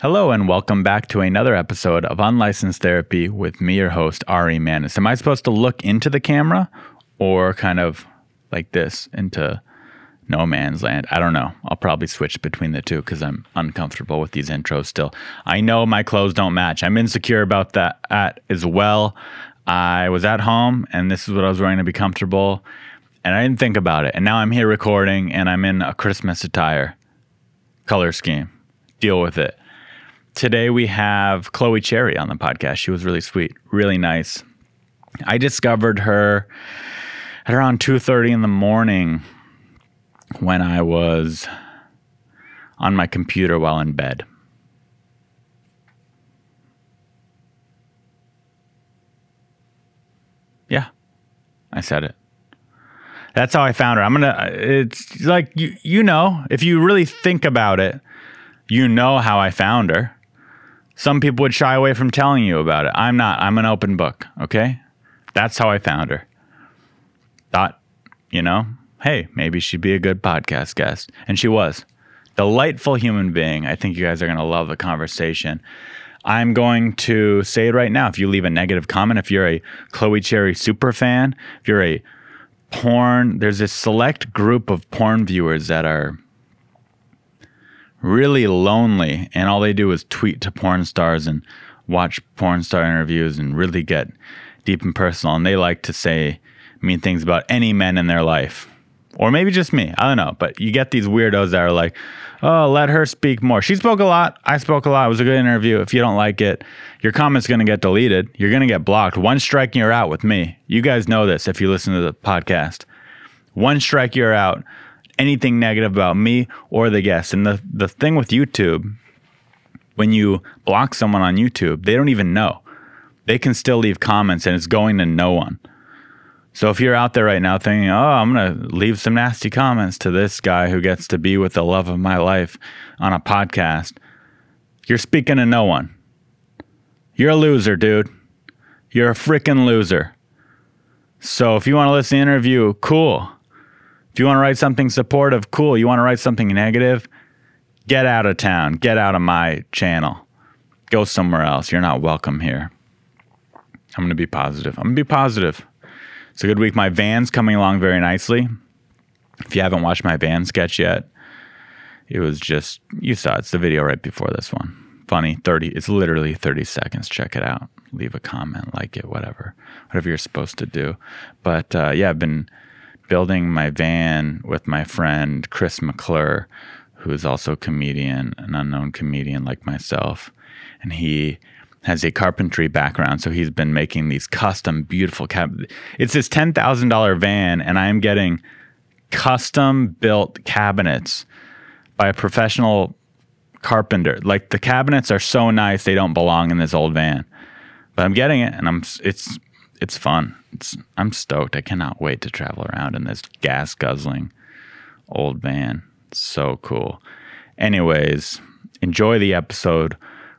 Hello and welcome back to another episode of Unlicensed Therapy with me, your host, Ari Manis. Am I supposed to look into the camera or kind of like this into no man's land? I don't know. I'll probably switch between the two because I'm uncomfortable with these intros still. I know my clothes don't match. I'm insecure about that as well. I was at home and this is what I was wearing to be comfortable and I didn't think about it. And now I'm here recording and I'm in a Christmas attire color scheme. Deal with it. Today we have Chloe Cherry on the podcast. She was really sweet, really nice. I discovered her at around 2:30 in the morning when I was on my computer while in bed. Yeah. I said it. That's how I found her. I'm gonna. It's like you. You know, if you really think about it, you know how I found her. Some people would shy away from telling you about it. I'm not. I'm an open book. Okay, that's how I found her. Thought, you know, hey, maybe she'd be a good podcast guest, and she was. Delightful human being. I think you guys are gonna love the conversation. I'm going to say it right now. If you leave a negative comment, if you're a Chloe Cherry super fan, if you're a porn, there's a select group of porn viewers that are really lonely and all they do is tweet to porn stars and watch porn star interviews and really get deep and personal and they like to say mean things about any men in their life. Or maybe just me i don't know but you get these weirdos that are like oh let her speak more. She spoke a lot i spoke a lot it was a good interview if you don't like it your comment's going to get deleted you're going to get blocked. One strike and you're out with me. You guys know this if you listen to the podcast. One strike you're out anything negative about me or the guest. And the, the thing with YouTube, when you block someone on YouTube, they don't even know. They can still leave comments and it's going to no one. So if you're out there right now thinking, oh, I'm going to leave some nasty comments to this guy who gets to be with the love of my life on a podcast, you're speaking to no one. You're a loser, dude. You're a freaking loser. So if you want to listen to the interview, cool. If you want to write something supportive, cool. You want to write something negative, get out of town. Get out of my channel. Go somewhere else. You're not welcome here. I'm going to be positive. I'm going to be positive. It's a good week. My van's coming along very nicely. If you haven't watched my van sketch yet, it was just, you saw it's the video right before this one. Funny, 30, it's literally 30 seconds. Check it out. Leave a comment, like it, whatever, whatever you're supposed to do. But uh, yeah, I've been building my van with my friend Chris McClure, who is also a comedian, an unknown comedian like myself. And he has a carpentry background, so he's been making these custom, beautiful cab. It's this ten thousand dollar van, and I am getting custom built cabinets by a professional carpenter. Like the cabinets are so nice, they don't belong in this old van. But I'm getting it, and I'm it's it's fun. It's I'm stoked. I cannot wait to travel around in this gas guzzling old van. So cool. Anyways, enjoy the episode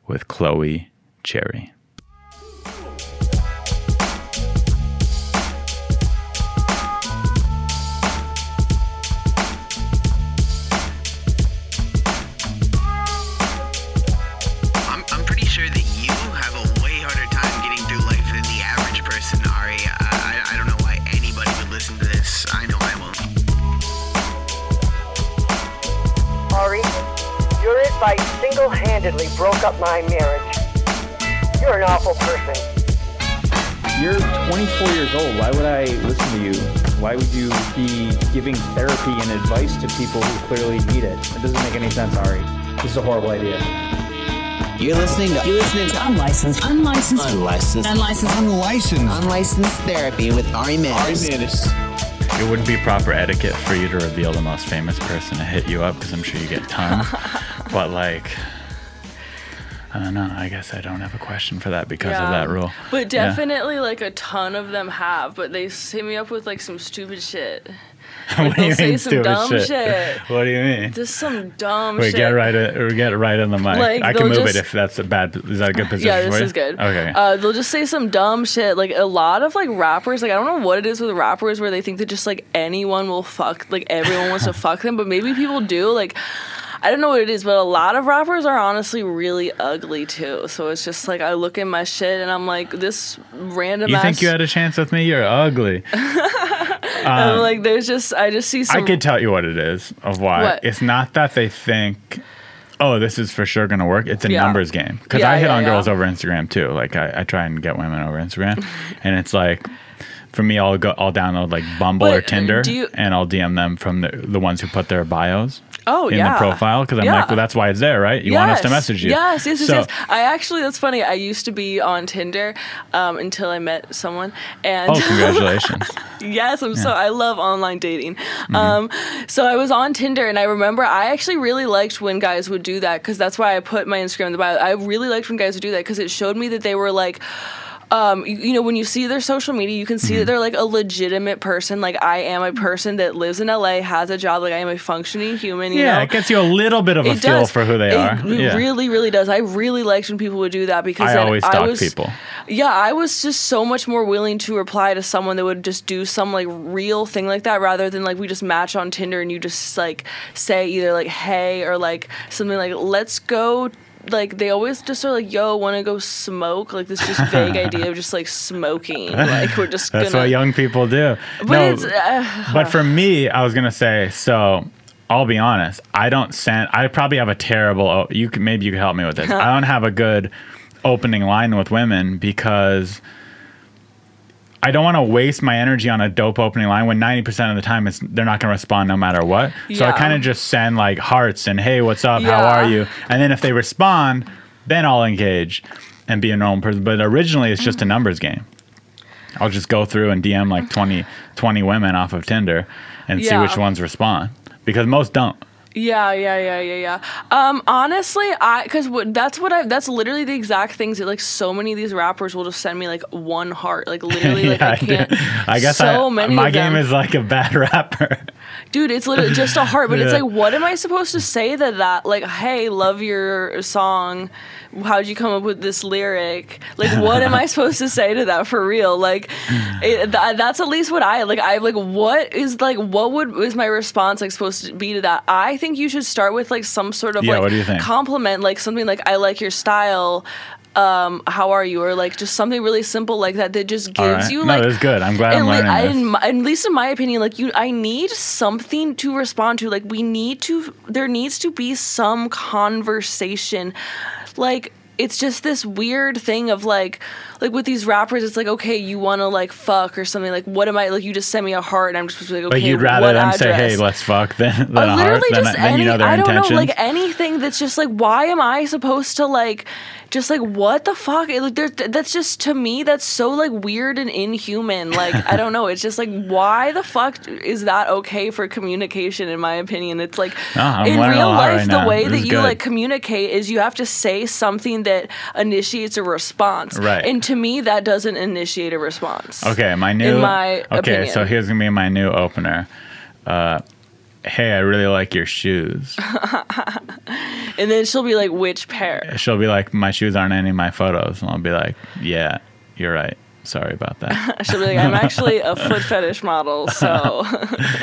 with Chloe Cherry. Your advice single-handedly broke up my marriage. You're an awful person. You're 24 years old. Why would I listen to you? Why would you be giving therapy and advice to people who clearly need it? It doesn't make any sense, Ari. This is a horrible idea. You're listening to you're listening to Unlicensed. Unlicensed. unlicensed Unlicensed. Unlicensed. unlicensed therapy with Ari Manis. It wouldn't be proper etiquette for you to reveal the most famous person to hit you up because I'm sure you get tons. but like, I don't know. I guess I don't have a question for that because of that rule. But Yeah. definitely, like a ton of them have. But they hit me up with like some stupid shit. what do you mean some stupid dumb shit? shit. What do you mean? Just some dumb Wait, shit. get right, or get right on the mic. Like, I can move it if that's a bad. Is that a good position? Yeah, this is good. Okay. Uh, they'll just say some dumb shit. Like a lot of like rappers. Like I don't know what it is with rappers where they think that just like anyone will fuck. Like everyone wants to fuck them, but maybe people do. Like I don't know what it is, but a lot of rappers are honestly really ugly too. So it's just like I look at my shit and I'm like, this random. You ass, think you had a chance with me? You're ugly. I'm like, there's just I just see some. I could tell you what it is of why. What? It's not that they think, oh, this is for sure going to work. It's a Yeah. numbers game. Because Yeah, I hit yeah, on girls over Instagram too. Like I, I try and get women over Instagram, and it's like. For me, I'll go. I'll download like Bumble or But, uh, Tinder, you- and I'll DM them from the the ones who put their bios oh in yeah. the profile because I'm Yeah. like, well, that's why it's there, right? You want us to message you. Yes, yes, yes, So- yes. I actually, that's funny. I used to be on Tinder um, until I met someone, and Oh, congratulations! yes, I'm so I love online dating. Mm-hmm. Um, so I was on Tinder, and I remember I actually really liked when guys would do that because that's why I put my Instagram in the bio. I really liked when guys would do that because it showed me that they were like. Um, you, you know, when you see their social media, you can see Mm-hmm. that they're like a legitimate person. Like I am a person that lives in LA, has a job. Like I am a functioning human. You yeah, know? it gets you a little bit of a It feel for who they It- are. It yeah. really, really does. I really liked when people would do that because I always I was, people. Yeah, I was just so much more willing to reply to someone that would just do some like real thing like that rather than like we just match on Tinder and you just like say either like hey or like something like let's go. Like they always just are like, "Yo, want to go smoke?" Like this just vague idea of just like smoking. Like we're just That's gonna. what young people do. but no, it's uh, but for me, I was gonna say so. I'll be honest. I don't send. I probably have a terrible. oh, You maybe you could help me with this. I don't have a good opening line with women because I don't want to waste my energy on a dope opening line when ninety percent of the time it's they're not gonna respond no matter what. So I kind of just send like hearts and hey, what's up? How are you? And then if they respond, then I'll engage and be a normal person. But originally, it's just a mm-hmm. numbers game. I'll just go through and DM like 20, 20 women off of Tinder and see which ones respond because most don't. Yeah, yeah, yeah, yeah, yeah. Um, honestly, I because what that's what I that's literally the exact things that like so many of these rappers will just send me like one heart, like literally like I can't. I guess so I, many my game them. is like a bad rapper. dude. It's literally just a heart, but it's like, what am I supposed to say to that? Like, hey, love your song. How'd you come up with this lyric? Like, what am I supposed to say to that for real? Like, it, th- that's at least what I like. I like. What is like? What would is my response like supposed to be to that? I think you should start with like some sort of Yeah, like what do you think? compliment, like something like I like your style. Um, how are you? Or like just something really simple like that that just gives All right. you no, like that's good. I'm glad I'm learning I- this. in my- at least in my opinion, like you, I need something to respond to. Like we need to, there needs to be some conversation. Like it's just this weird thing of like, like with these rappers, it's like okay, you want to like fuck or something. Like what am I? Like you just send me a heart, and I'm just supposed to be like okay, but you'd rather them say, "Hey, let's fuck," than, than Uh, a heart. literally Then, just then any, you know their I don't intentions. know, like anything that's just like, why am I supposed to like, just like what the fuck? It, like, that's just to me, that's so like weird and inhuman. Like I don't know, it's just like why the fuck is that okay for communication? In my opinion, it's like No, in real life, right the now. way This that you good. like communicate is you have to say something that initiates a response. Right. And to me, that doesn't initiate a response. Okay, my new. my okay, so here's gonna be my new opener. Uh, hey, I really like your shoes. And then she'll be like, which pair? She'll be like, my shoes aren't in any of my photos, and I'll be like, yeah, you're right. Sorry about that. She'll be like, I'm actually a foot fetish model, so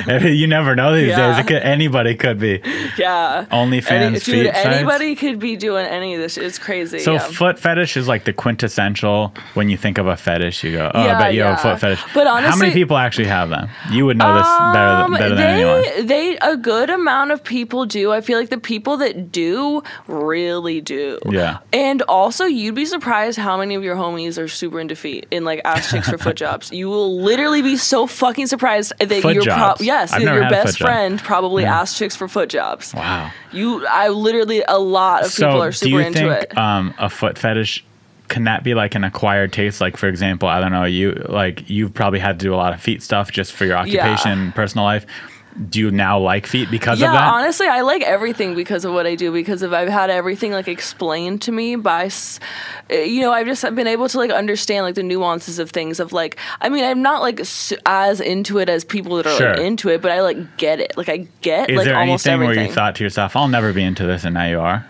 you never know these Yeah. days. Could, anybody could be. yeah. OnlyFans Any, feet dude, sites. anybody could be doing any of this. It's crazy. So yeah. foot fetish is like the quintessential. When you think of a fetish, you go, "Oh, I Yeah, bet you have a foot fetish." But honestly, how many people actually have them? You would know this better, Um, better than they, anyone. They a good amount of people do. I feel like the people that do really do. Yeah. And also, you'd be surprised how many of your homies are super into feet and like ask chicks for foot jobs. You will literally be so fucking surprised that Foot your jobs. yes, that your best foot job. friend probably Yeah. ass chicks for foot jobs. Wow. You, I literally a lot of people So, are do super you into think it. um, a foot fetish can that be like an acquired taste? Like, for example, I don't know, you like you've probably had to do a lot of feet stuff just for your occupation, and personal life. Do you now like feet because yeah, of that? honestly, I like everything because of what I do. Because of I've had everything like explained to me by, you know, I've just been able to like understand like the nuances of things. Of like, I mean, I'm not like s- as into it as people that are Sure. like, into it, but I like get it. Like I get Is like there almost anything everything. where you thought to yourself, "I'll never be into this," and now you are?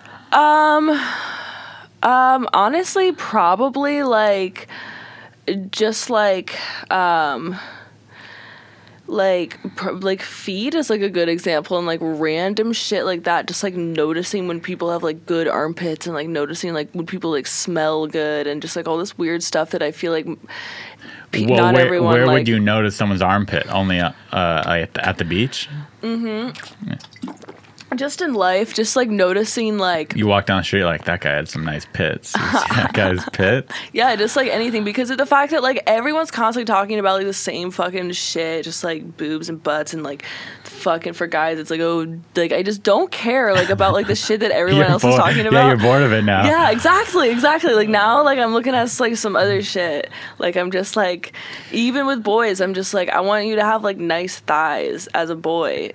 Um, honestly, probably like just like um like pr- like feet is like a good example and like random shit like that just like noticing when people have like good armpits and like noticing like when people like smell good and just like all this weird stuff that i feel like pe- Well, not where, everyone where like would you notice someone's armpit? Only uh, uh, at, the, at the beach? Just in life just like noticing like You walk down the street like that guy had some nice pits. That guy's pits. Yeah, just like anything because of the fact that like everyone's constantly talking about like the same fucking shit, just like boobs and butts and like fucking for guys, it's like oh, like I just don't care like about like the shit that everyone else bored- is talking Yeah, about. you're bored of it now. Yeah, exactly, exactly. Like now, like I'm looking at like some other mm. shit. Like I'm just like, even with boys, I'm just like, I want you to have like nice thighs as a boy,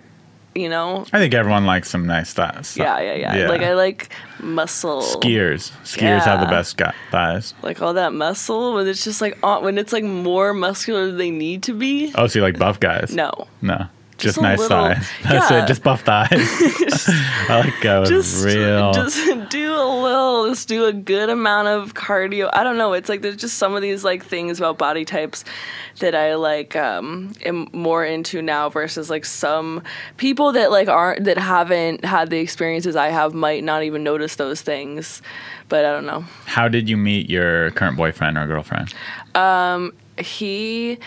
you know? I think everyone likes some nice thighs. Yeah, yeah, yeah. Like I like muscle. Skiers. Skiers have the best guy- thighs. Like all that muscle when it's just like when it's like more muscular than they need to be. Oh, so you like buff guys? No. No. Just, nice little- thighs. That's yeah. it. Just buff thighs. I like uh, just real. just do a little just do a good amount of cardio i don't know it's like there's just some of these like things about body types that i like um am more into now versus like some people that like aren't that haven't had the experiences i have might not even notice those things but i don't know How did you meet your current boyfriend or girlfriend? Um, he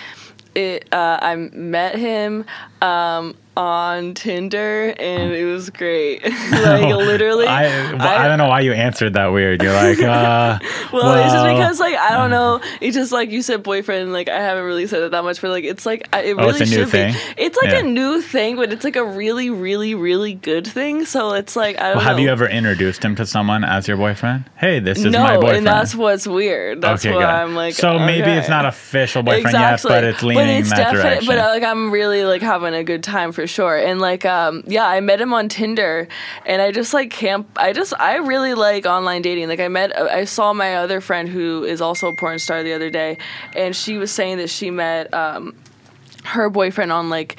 it uh, I met him um, on Tinder and it was great. like literally, I, well, I, don't know why you answered that weird. You're like, uh, Well, it's just because like I don't know. It's just like you said, boyfriend. Like I haven't really said it that much, but like it's like I- it Oh, really it's a new should thing? be. It's like Yeah. a new thing, but it's like a really, really, really good thing. So it's like I don't Well, know. have you ever introduced him to someone as your boyfriend? Hey, this is no, my boyfriend. and that's what's weird. That's okay, why. I'm like. so maybe it's not official boyfriend exactly. yet, but it's leaning in that definite- direction. But like I'm really like having a good time for sure. And like um yeah, I met him on Tinder, and I just like camp. I just I really like online dating. Like I met I saw my other friend who is also a porn star the other day, and she was saying that she met um her boyfriend on like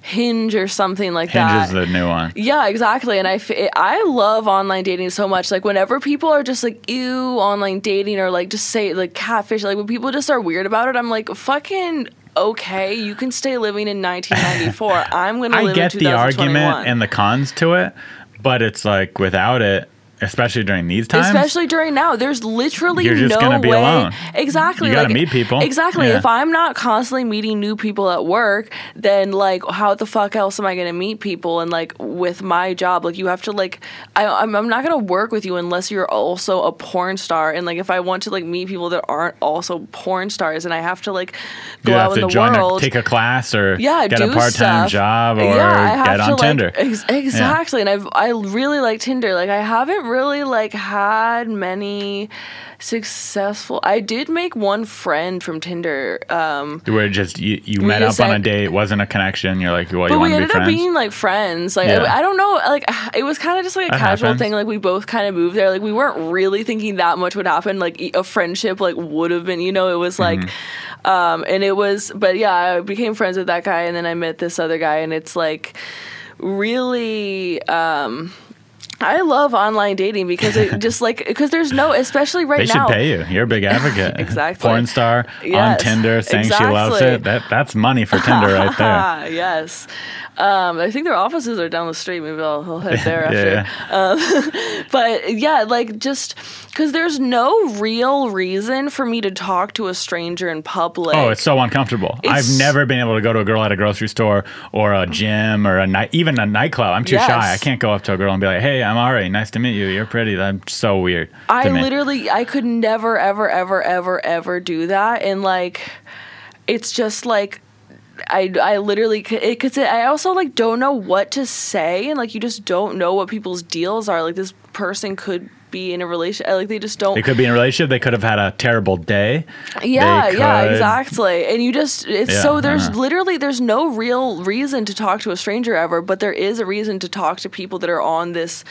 Hinge or something like that. Hinge that. is the new one. Yeah, exactly. And I, f- I love online dating so much. Like whenever people are just like, ew, online dating or like just say like catfish, like when people just are weird about it, I'm like, fucking okay, you can stay living in 1994. I'm going to I live get the argument and the cons to it, but it's like without it, especially during these times. Especially during now, there's literally You're just no gonna be way. alone. Exactly, You gotta like, meet people. Exactly. Yeah. If I'm not constantly meeting new people at work, then like, how the fuck else am I gonna meet people? And like with my job, like you have to like, I I'm, I'm not gonna work with you unless you're also a porn star. And like if I want to like meet people that aren't also porn stars, and I have to like go you out in the join world. or take a class or yeah, get a part-time stuff. job or yeah, get on like, Tinder. Ex- exactly, and I've I really like Tinder. Like I haven't really like had many successful. I did make one friend from Tinder, um, Where just you, you met up on a date, it wasn't a connection. You're like, well, you but we want to be ended up being like friends. Like Yeah. I, I don't know, like it was kind of just like a That casual happens. thing. Like we both kind of moved there. Like we weren't really thinking that much would happen. Like a friendship like would have been. You know, it was like. Mm-hmm. Um, and it was, but yeah, I became friends with that guy, and then I met this other guy, and it's like really. Um, I love online dating because it just like because there's no, especially right now. They should now. pay you. You're a big advocate. Exactly. Porn star on Tinder saying she loves it. That that's money for Tinder right there. Ah, yes. Um, I think their offices are down the street. Maybe I'll, I'll head there after. yeah. But yeah, like just because there's no real reason for me to talk to a stranger in public. Oh, it's so uncomfortable. It's- I've never been able to go to a girl at a grocery store or a gym or a night, even a nightclub. I'm too Yes. shy. I can't go up to a girl and be like, "Hey, I'm Ari. Nice to meet you. You're pretty." That's so weird. I literally, I could never, ever, ever, ever, ever do that. And like, it's just like, I, I literally, because I also like don't know what to say. And like, you just don't know what people's deals are. Like, this person could be in a relationship. Uh, like, they just don't. They could be in a relationship. They could have had a terrible day. Yeah, They yeah, exactly. And you just it's Yeah, so there's know. literally there's no real reason to talk to a stranger ever, but there is a reason to talk to people that are on this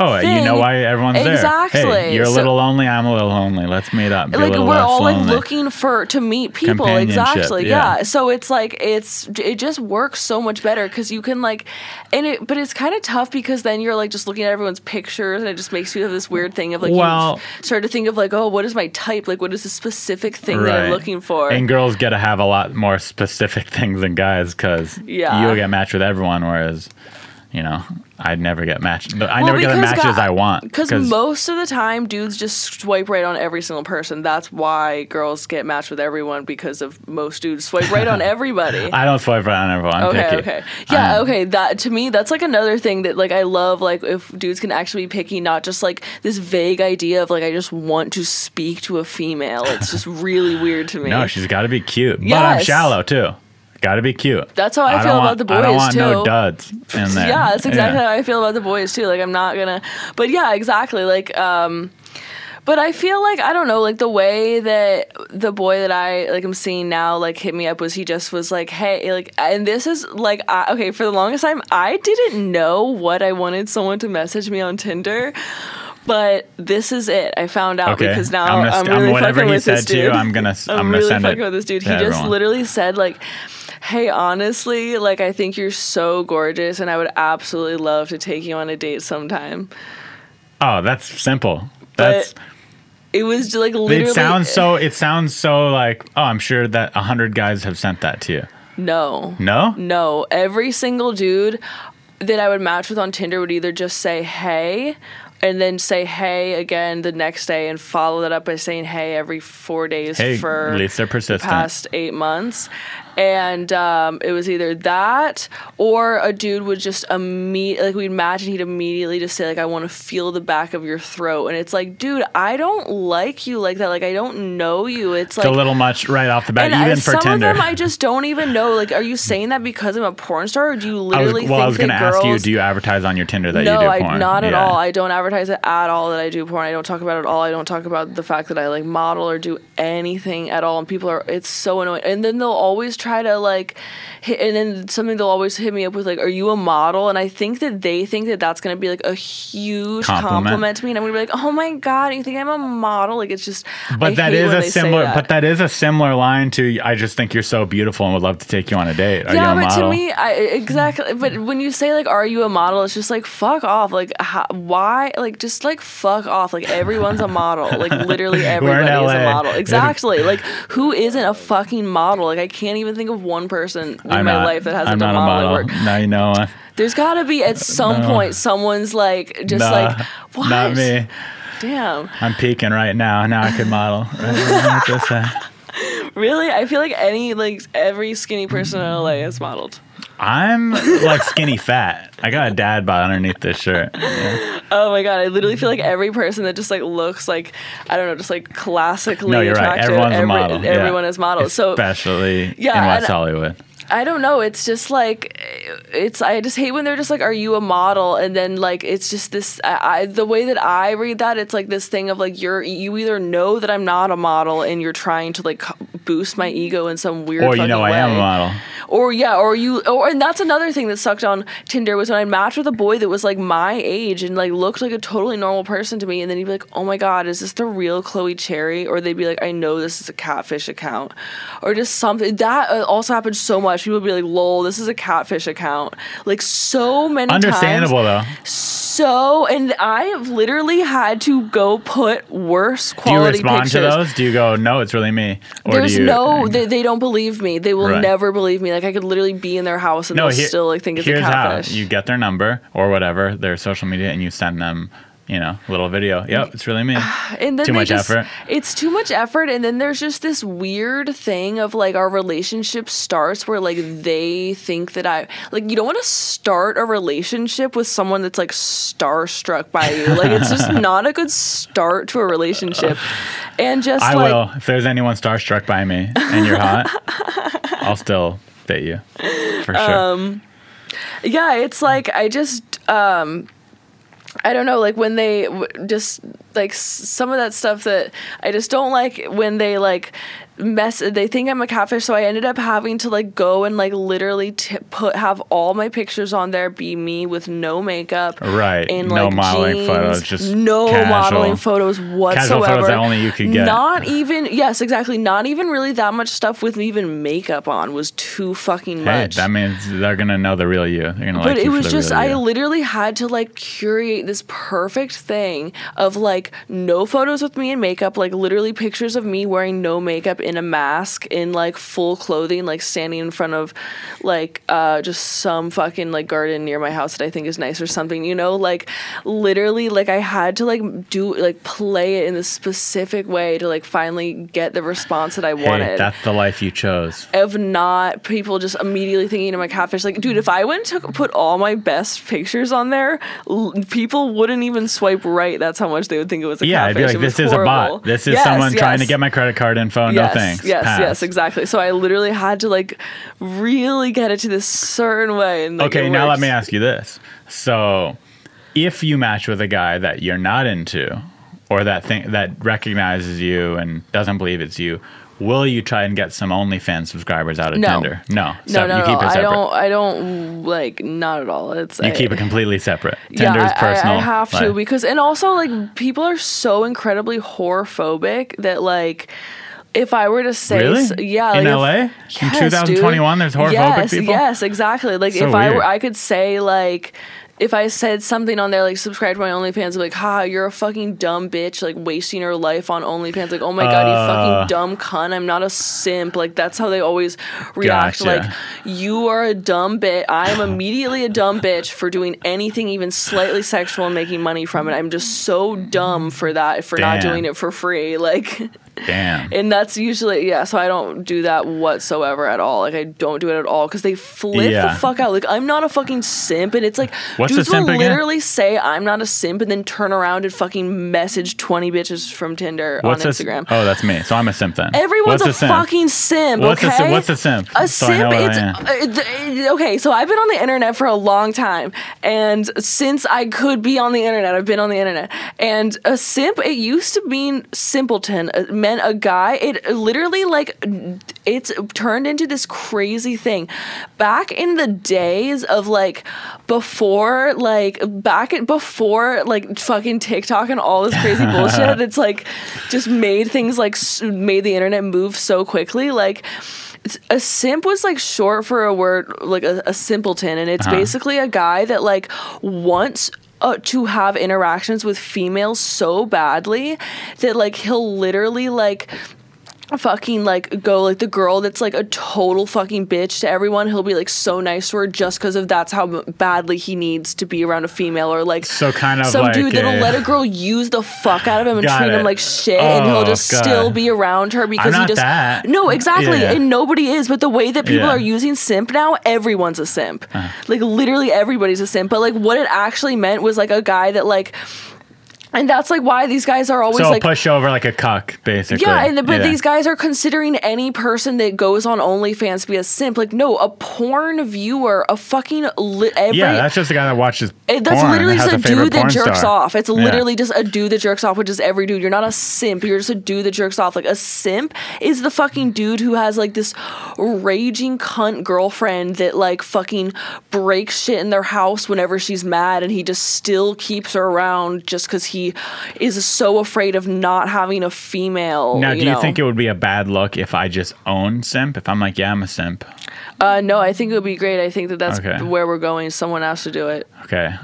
Oh, you know why everyone's Exactly. there. Hey, you're a little lonely. I'm a little lonely. Let's meet up. Be like we're all like looking for to meet people exactly yeah. yeah. so it's like it's it just works so much better because you can like and it but it's kind of tough because then you're like just looking at everyone's pictures and it just makes you have this weird thing of like Well- you start to think of like, oh, what is my type? Like, what is the specific thing that I'm looking for? And girls get to have a lot more specific things than guys because Yeah. you'll get matched with everyone, whereas, you know, I'd never get matched. But I Well, never get the matches guy- I want. Because most of the time, dudes just swipe right on every single person. That's why girls get matched with everyone because of most dudes swipe right on everybody. I don't swipe right on everyone. I'm okay, picky. okay, yeah, Um, okay. That to me, that's like another thing that like I love. Like if dudes can actually be picky, not just like this vague idea of like I just want to speak to a female. It's just really weird to me. No, she's got to be cute. But I'm shallow too. Got to be cute. That's how I don't feel about want- the I don't boys, want no too. duds in there. Yeah, that's exactly Yeah. how I feel about the boys too. Like I'm not gonna, but yeah, exactly. Like, um, but I feel like I don't know, like the way that the boy that I like I'm seeing now like hit me up was he just was like, hey, like, and this is like, I, okay, for the longest time I didn't know what I wanted someone to message me on Tinder. But this is it. I found out Okay. because now I'm I'm, gonna st- really whatever fucking with this said to you, dude. I'm gonna s- I'm gonna really fucking with this dude. He just everyone. literally said like, "Hey, honestly, like I think you're so gorgeous, and I would absolutely love to take you on a date sometime." Oh, that's simple. That's It was just, like literally. it sounds so it sounds so like oh I'm sure that a hundred guys have sent that to you. no, No? no. Every single dude that I would match with on Tinder would either just say "Hey." And then say hey again the next day, and follow that up by saying hey every four days Hey, for at least they're the persistent. past eight months. And um, it was either that or a dude would just immediately, like, we'd imagine he'd immediately just say, like, I want to feel the back of your throat. And it's like, dude, I don't like you like that. Like, I don't know you. It's It's like, a little much right off the bat, and I- even for some Tinder. of them I just don't even know. Like, are you saying that because I'm a porn star, or do you I was, literally well, I was to that ask you, girls? do you advertise on your Tinder that no, you do porn? I not at Yeah. all. I don't advertise it at all that I do porn. I don't talk about it at all. I don't talk about the fact that I like model or do anything at all. And people are it's so annoying. And then they'll always try to like hit, and then something they'll always hit me up with like, "Are you a model?" And I think that they think that that's gonna be like a huge Compliment. compliment, to me, and I'm gonna be like, "Oh my god, you think I'm a model?" Like it's just. But I that is a similar. that. But that is a similar line to. I just think you're so beautiful and would love to take you on a date. Are yeah, you a but model? to me, I exactly. But when you say like, "Are you a model?" It's just like, "Fuck off!" Like, how, why? Like, just like, fuck off! Like, everyone's a model. Like, literally everybody is a model. Exactly. Like, who isn't a fucking model? Like, I can't even think of one person in I'm my not, life that hasn't I'm done not model. work. Now you know. uh, There's got to be at some No. point someone's like, just nah, like, what? Not me. Damn. I'm peaking right now. Now I could model. Really? I feel like any like every skinny person in LA has modeled. I'm like skinny fat. I got a dad bod underneath this shirt. Yeah. Oh my god, I literally feel like every person that just like looks like I don't know, just like classically No, you're right. attractive. Everyone's a every- model. Yeah. Everyone is model. So especially Yeah, in West Hollywood. I don't know. It's just like it's. I just hate when they're just like, "Are you a model?" And then like it's just this. I, I the way that I read that, it's like this thing of like you're you either know that I'm not a model and you're trying to like boost my ego in some weird. Or you know I way. am a model. Or yeah, or you, or and that's another thing that sucked on Tinder was when I matched with a boy that was like my age and like looked like a totally normal person to me, and then he'd be like, "Oh my god, is this the real Chloe Cherry?" Or they'd be like, "I know this is a catfish account," or just something that uh, also happens so much. People would be like, "Lol, this is a catfish account." Like so many times. Understandable times. though. So, and I have literally had to go put worse quality. Do you respond pictures. to those? Do you go, no, it's really me? Or There's do you, no, they, they don't believe me. They will Right. never believe me. Like I could literally be in their house and no, they'll here- still like think it's a here's catfish. how you get their number or whatever, their social media, and you send them, you know, little video. Yep, it's really me. and then too much just- effort. It's too much effort, and then there's just this weird thing of like our relationship starts where like they think that I like you don't want to start a relationship with someone that's like starstruck by you. Like it's just not a good start to a relationship, and just I like will. If there's anyone starstruck by me and you're hot, I'll still date you for sure. Um, yeah it's like i just um i don't know like when they w- just like s- some of that stuff that i just don't like when they like mess they think i'm a catfish so i ended up having to like go and like literally t- put have all my pictures on there be me with no makeup Right. and No like modeling jeans, photos, just no casual- modeling photos whatsoever that only you could get. not even yes exactly not even really that much stuff with even makeup on was too fucking hey, much that means they're gonna know the real you. They're gonna but like it was just I you. literally had to like curate this perfect thing of like like no photos with me in makeup, like literally pictures of me wearing no makeup in a mask in like full clothing, like standing in front of like uh just some fucking like garden near my house that I think is nice or something, you know? Like literally like I had to like do like play it in a specific way to like finally get the response that I Hey, wanted that's the life you chose. of not people just immediately thinking of my catfish. Like, dude, if I went to put all my best pictures on there, l- people wouldn't even swipe right. That's how much they would think it was a Yeah, I'd catfish. be like, this is a bot. This is Yes, someone trying to get my credit card info. No yes, thanks. Yes, Pass. yes, exactly. So I literally had to like really get it to this certain way. And, like, Okay, now let me ask you this. So, if you match with a guy that you're not into, or that thing that recognizes you and doesn't believe it's you, will you try and get some OnlyFans subscribers out of No. Tinder? No, No, So no, you no. keep it I don't. I don't like not at all. It's you I- keep it completely separate. Yeah, Tinder's I, I- personal. I have to because, and also like people are so incredibly whore phobic that like. If I were to say, Really? s- yeah, In like, LA? In if- yes, dude. 2021, there's whore-phobic yes, people? Yes, exactly. Like So if I were. I could say like, if I said something on there like subscribe to my OnlyFans, like, ha, you're a fucking dumb bitch, like wasting your life on OnlyFans. Like, oh my god, you Uh. fucking dumb cunt. I'm not a simp. Like that's how they always react. Gotcha. Like you are a dumb bitch. I am immediately a dumb bitch for doing anything even slightly sexual and making money from it. I'm just so dumb for that, for not doing it for free. Like, Damn. and that's usually, yeah, so I don't do that whatsoever at all. Like, I don't do it at all because they flip Yeah. the fuck out. Like, I'm not a fucking simp. And it's like, What's a dudes will again? literally say, I'm not a simp, and then turn around and fucking message 20 bitches from Tinder What's on a Instagram. oh, that's me. So I'm a simp then. Everyone's What's a, simp? fucking simp. What's a okay? sim- what's a simp? A So simp. It's uh, th- okay. So I've been on the internet for a long time, and since I could be on the internet, I've been on the internet. And a simp, it used to mean simpleton. It meant a guy. It literally like it's turned into this crazy thing. Back in the days of like before, like back at before like fucking TikTok and all this crazy bullshit. It's like just made things like made the internet move so quickly. Like a simp was like short for a word like a, a simpleton, and it's uh-huh. basically a guy that like wants. Uh, to have interactions with females so badly that like he'll literally like fucking like go like the girl that's like a total fucking bitch to everyone he'll be like so nice to her just because of that's how badly he needs to be around a female or like So kind of some like dude that'll let a girl use the fuck out of him and treat it. him like shit and he'll Oh, just God. still be around her because he just that. no exactly Yeah. and nobody is but the way that people Yeah. are using simp now everyone's a simp uh-huh. like literally everybody's a simp but like what it actually meant was like a guy that like and that's like why these guys are always So like push over like a cuck, basically. yeah, and but Yeah. these guys are considering any person that goes on OnlyFans to be a simp. Like, no, a porn viewer, a fucking li- every. Yeah, that's just a guy that watches. it- that's porn literally just has a dude that jerks star. off. It's Yeah. literally just a dude that jerks off, which is every dude. You're not a simp. You're just a dude that jerks off. Like a simp is the fucking dude who has like this raging cunt girlfriend that like fucking breaks shit in their house whenever she's mad, and he just still keeps her around just because he is so afraid of not having a female. Now, do you know. think it would be a bad look if I just own simp? If I'm like, yeah, I'm a simp. Uh, no, I think it would be great. I think that that's Okay. where we're going. Someone has to do it. Okay.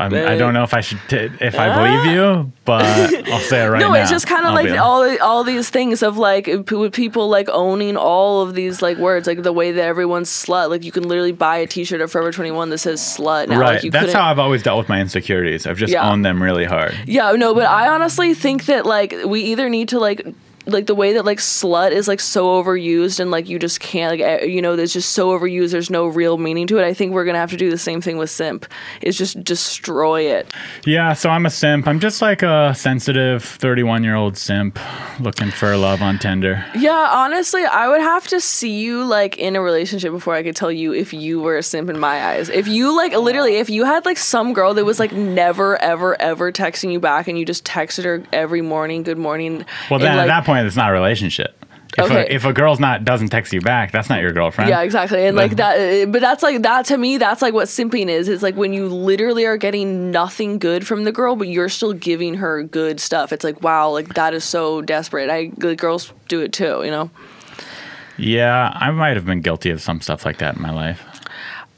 I'm, I don't know if I should t- if I believe you, but I'll say it right no, now. No, it's just kind of like all all these things of like p- people like owning all of these like words, like the way that everyone's slut. Like you can literally buy a T-shirt at Forever Twenty One that says slut. Now, right. Like, you That's how I've always dealt with my insecurities. I've just Yeah. owned them really hard. Yeah, no, but I honestly think that like we either need to like like the way that like slut is like so overused and like you just can't like eh, you know there's just so overused there's no real meaning to it. I think we're gonna have to do the same thing with simp. Is just destroy it. Yeah, so I'm a simp. I'm just like a sensitive 31 year old simp looking for love on Tinder. Yeah, honestly, I would have to see you like in a relationship before I could tell you if you were a simp in my eyes. If you like literally, if you had like some girl that was like never, ever, ever texting you back, and you just texted her every morning, good morning. Well, and, then at that point, it's not a relationship. If, Okay. a, if a girl's not doesn't text you back, that's not your girlfriend. Yeah, exactly. And like that, uh, but that's like that to me. That's like what simping is. It's like when you literally are getting nothing good from the girl, but you're still giving her good stuff. It's like wow, like that is so desperate. I like, girls do it too, you know. Yeah, I might have been guilty of some stuff like that in my life.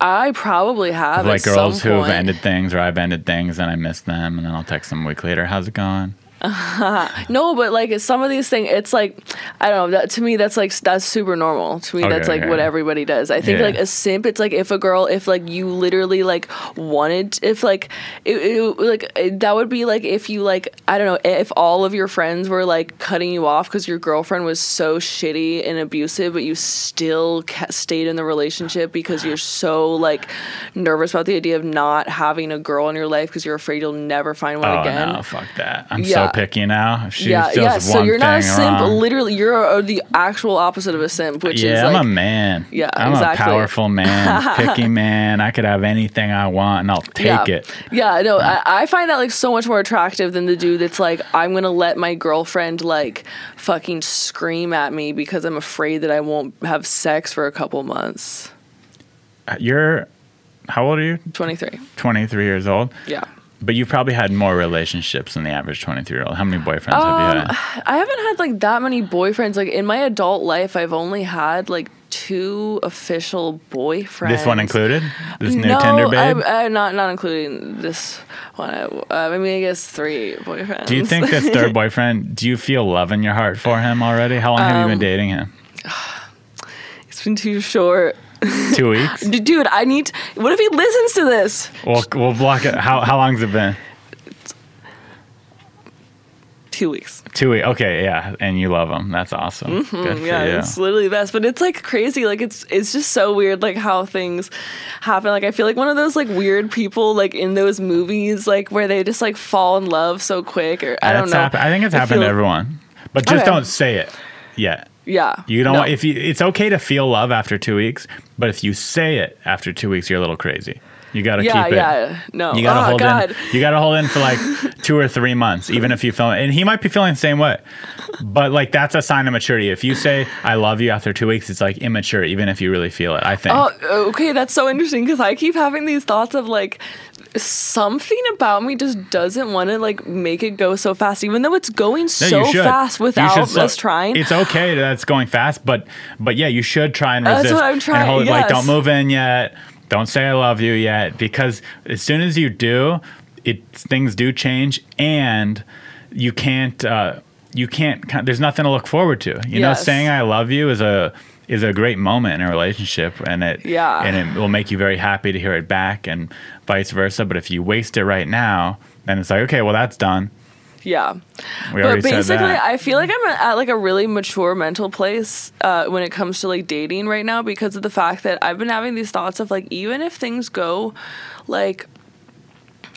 I probably have like girls who have ended things or I've ended things and I miss them and then I'll text them a week later. How's it going? No, but like some of these things, it's like I don't know. That to me, that's like that's super normal. To me, Okay, that's like okay. what everybody does. I think Yeah. like a simp. It's like if a girl, if like you literally like wanted, if like it, it like it- that would be like if you like I don't know if all of your friends were like cutting you off because your girlfriend was so shitty and abusive, but you still ca- stayed in the relationship because you're so like nervous about the idea of not having a girl in your life because you're afraid you'll never find one Oh again. no, fuck that. I'm Yeah. so picky now. If she yeah, yeah. So you're not a simp. wrong- Literally, you're uh the actual opposite of a simp, which yeah, is I'm like, a man. Yeah, I'm exactly. a powerful man, picky man. I could have anything I want and I'll take yeah, it. Yeah, no, I, I find that like so much more attractive than the dude that's like, I'm gonna let my girlfriend like fucking scream at me because I'm afraid that I won't have sex for a couple months. You're how old are you? 23. 23 years old. Yeah. But you've probably had more relationships than the average 23 year old. How many boyfriends have you Um, had? I haven't had like that many boyfriends. Like in my adult life, I've only had like two official boyfriends. This one included? This new no, Tinder babe? I, I, not not including this one. I, uh, I mean, I guess three boyfriends. do you think this third boyfriend, do you feel love in your heart for him already? How long have you Um, been dating him? it's been too short? Two weeks? Dude, I need. what if he listens to this? We'll, we'll block it. How, how long's it been? Two weeks. Two weeks. Okay, yeah. And you love him. That's awesome. Good for Mm-hmm. Yeah, it's literally the best. But it's like crazy. Like it's it's just so weird. Like how things happen. Like I feel like one of those like weird people like in those movies like where they just like fall in love so quick. Or I don't know. happen- I think it's happened to everyone. But just Okay. don't say it yet. Yeah. You don't No. if you it's okay to feel love after two weeks, but if you say it after two weeks, you're a little crazy. You gotta Yeah, keep it. yeah. No. You gotta oh, hold God. in. You gotta hold in for like two or three months, even if you feel. And he might be feeling the same way, but like that's a sign of maturity. If you say "I love you" after two weeks, it's like immature, even if you really feel it. I think. Oh, okay, that's so interesting because I keep having these thoughts of like something about me just doesn't want to like make it go so fast, even though it's going No, so fast without us trying. It's okay that it's going fast, but but yeah, you should try and resist. That's what I'm trying- And hold it, like don't move in yet. Don't say I love you yet, because as soon as you do, it things do change, and you can't uh, you can't. There's nothing to look forward to. You know, saying I love you is a is a great moment in a relationship, and it Yeah. and it will make you very happy to hear it back, and vice versa. But if you waste it right now, then it's like okay, well that's done. yeah. We But basically. I feel like I'm at like a really mature mental place uh, when it comes to like dating right now because of the fact that I've been having these thoughts of like even if things go like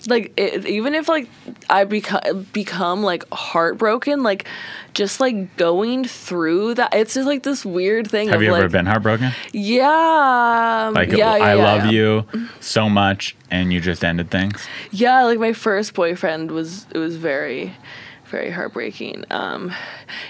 like it, even if like I become become like heartbroken, like just like going through that, it's just like this weird thing. Have of, you ever like, been heartbroken? Yeah, Like yeah, yeah, I yeah. love you so much, and you just ended things. Yeah, like my first boyfriend was it was very very heartbreaking. Um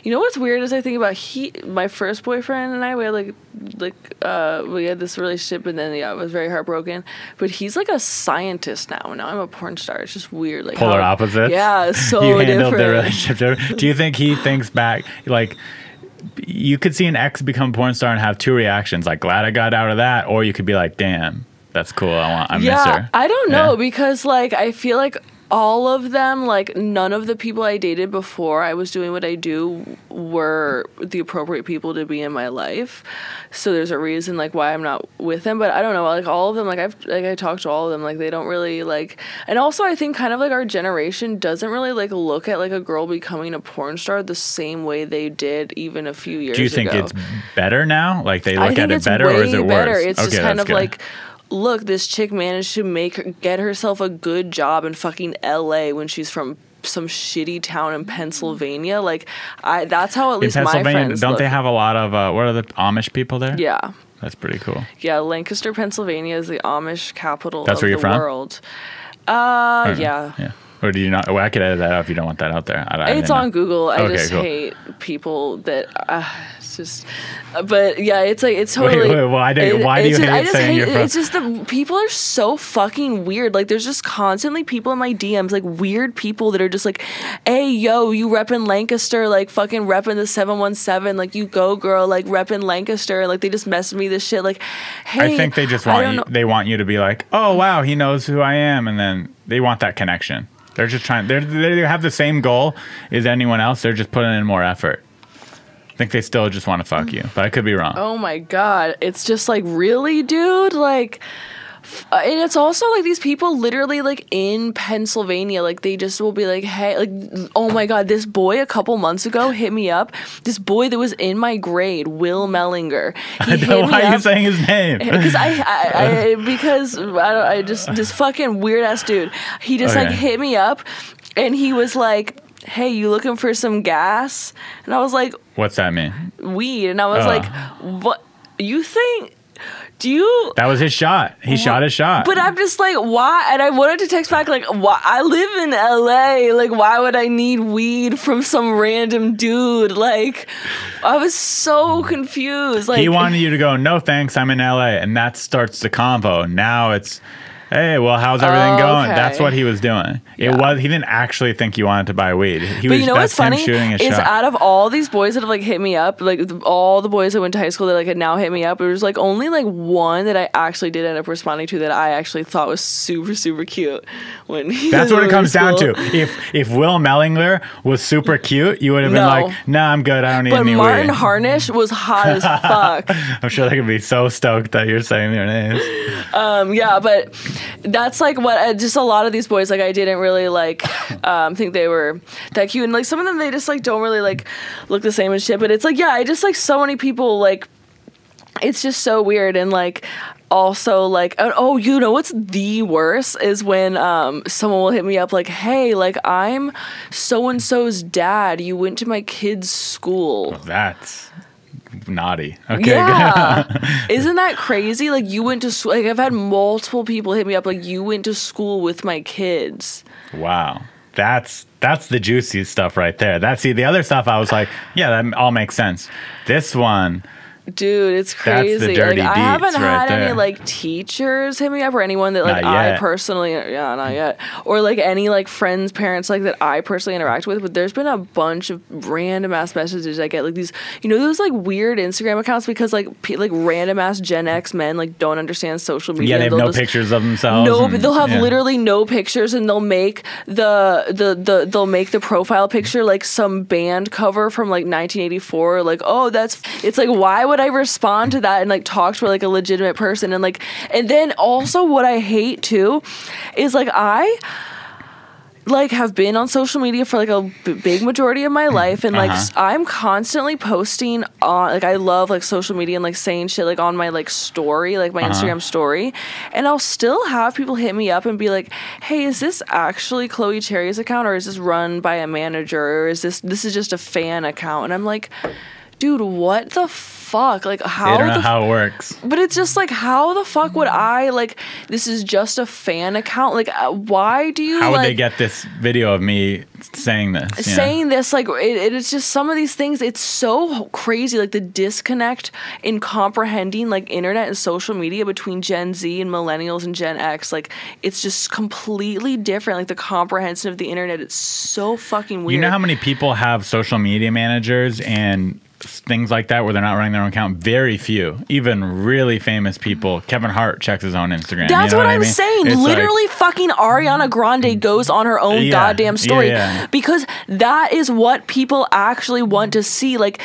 you know what's weird is I think about he my first boyfriend and I we had like like uh we had this relationship and then yeah, I was very heartbroken. But he's like a scientist now and now I'm a porn star. It's just weird like Polar how- opposites. Yeah, so you handled the different. relationship. Do you think he thinks back like? You could see an ex become a porn star and have two reactions, like "glad I got out of that," or you could be like, "Damn, that's cool. I want, I miss yeah, her." I don't know Yeah. because like I feel like all of them, like none of the people I dated before I was doing what I do were the appropriate people to be in my life. So there's a reason like why I'm not with them. But I don't know, like all of them, like I've like I talked to all of them, like they don't really like and also I think kind of like our generation doesn't really like look at like a girl becoming a porn star the same way they did even a few years ago. Do you think ago. it's better now? Like they look at it better, or is it worse? better. It's Okay, just kind of good. like, look, this chick managed to make her, get herself a good job in fucking L.A. when she's from some shitty town in Pennsylvania. Like, I that's how at in least my Pennsylvania. friends Don't they have a lot of uh, what are the Amish people there? Yeah. that's pretty cool. Yeah, Lancaster, Pennsylvania is the Amish capital That's of where you're the from? world. Uh, yeah. yeah. Or do you not? Well, I could edit that out if you don't want that out there. I, I It's on know. Google. I Okay, just cool. hate people that. Uh, it's just, but yeah, it's like it's Wait, totally. wait, why do- it- why do you just- I just saying hate, It's just the people are so fucking weird. Like there's just constantly people in my DMs, like weird people that are just like, "Hey, yo, you repping Lancaster? Like fucking repping the seven one seven? Like you go, girl? Like repping Lancaster? Like they just message me this shit. Like, hey, I think they just want you, know- they want you to be like, oh wow, he knows who I am, and then they want that connection. They're just trying. They're, they have the same goal as anyone else. They're just putting in more effort. I think they still just want to fuck you, but I could be wrong. Oh my god, it's just like really, dude. Like, f- uh, and it's also like these people literally like in Pennsylvania, like they just will be like, hey, like, oh my god, this boy a couple months ago hit me up. This boy that was in my grade, Will Mellinger. He hit me Why are you up. saying his name? because I, I, I because I, don't, I just this fucking weird ass dude. He just like hit me up, and he was like, "Hey, you looking for some gas?" And I was like, What's that mean? weed and i was Uh. like what you think do you That was his shot. He shot his shot. but i'm just like why and i wanted to text back like why i live in la like why would i need weed from some random dude like i was so confused like he wanted you to go, no thanks, I'm in LA. And that starts the convo. Now it's, hey, well, how's everything Oh, going? okay. That's what he was doing. Yeah. It was, he didn't actually think you wanted to buy weed. He but was, you know what's funny shooting is shot. out of all these boys that have like hit me up, like all the boys that went to high school that like had now hit me up, it was like only like one that I actually did end up responding to that I actually thought was super super cute. When he That's what it comes down to. If if Will Mellinger was super cute, you would have been No. like, "Nah, I'm good. I don't need But any Martin weed." Harnish was hot as fuck. I'm sure they could be so stoked that you're saying their names. Um, yeah, but that's like what uh, just a lot of these boys like I didn't really like um, think they were that cute, and like some of them they just like don't really like look the same and shit. But it's like yeah, I just like so many people like it's just so weird. And like also like oh, oh you know what's the worst is when um someone will hit me up like hey like i'm so and so's dad. You went to my kid's school. That's naughty. Okay. yeah. Isn't that crazy? Like you went to school. Like I've had multiple people hit me up. Like you went to school with my kids. wow. That's that's the juicy stuff right there. That's see the other stuff. I was like, yeah, that all makes sense. This one, Dude, it's the crazy. dirty like I haven't right had any like teachers hit me up or anyone that like I personally yeah, not yet. Or like any like friends, parents like that I personally interact with, but there's been a bunch of random ass messages I get like these you know those like weird Instagram accounts because like pe- like random ass Gen X men like don't understand social media. yeah, they have no pictures of themselves. No, and- but they'll have yeah. literally no pictures, and they'll make the, the the they'll make the profile picture like some band cover from like 1984. Like, oh, that's it's like why would I respond to that and like talk to like a legitimate person and like and then also what I hate too is like I like have been on social media for like a b- big majority of my life and like Uh-huh. i'm constantly posting on like i love like social media and like saying shit like on my like story like my Uh-huh. instagram story and i'll still have people hit me up and be like hey is this actually chloe cherry's account or is this run by a manager or is this this is just a fan account and i'm like dude what the fuck like how They don't know the how it works. but it's just like, how the fuck would I like? This is just a fan account. Like, uh, why do you How would like they get this video of me saying this? know? saying this? Like, it, it's just some of these things. It's so crazy. Like the disconnect in comprehending like internet and social media between Gen Z and millennials and Gen X. Like, it's just completely different. Like the comprehension of the internet. It's so fucking weird. You know how many people have social media managers and things like that where they're not running their own account? Very few. Even really famous people. Kevin Hart checks his own Instagram. That's you know what, I I'm mean? saying. It's like- Literally, fucking Ariana Grande goes on her own Yeah, goddamn story yeah, yeah. because that is what people actually want to see. Like.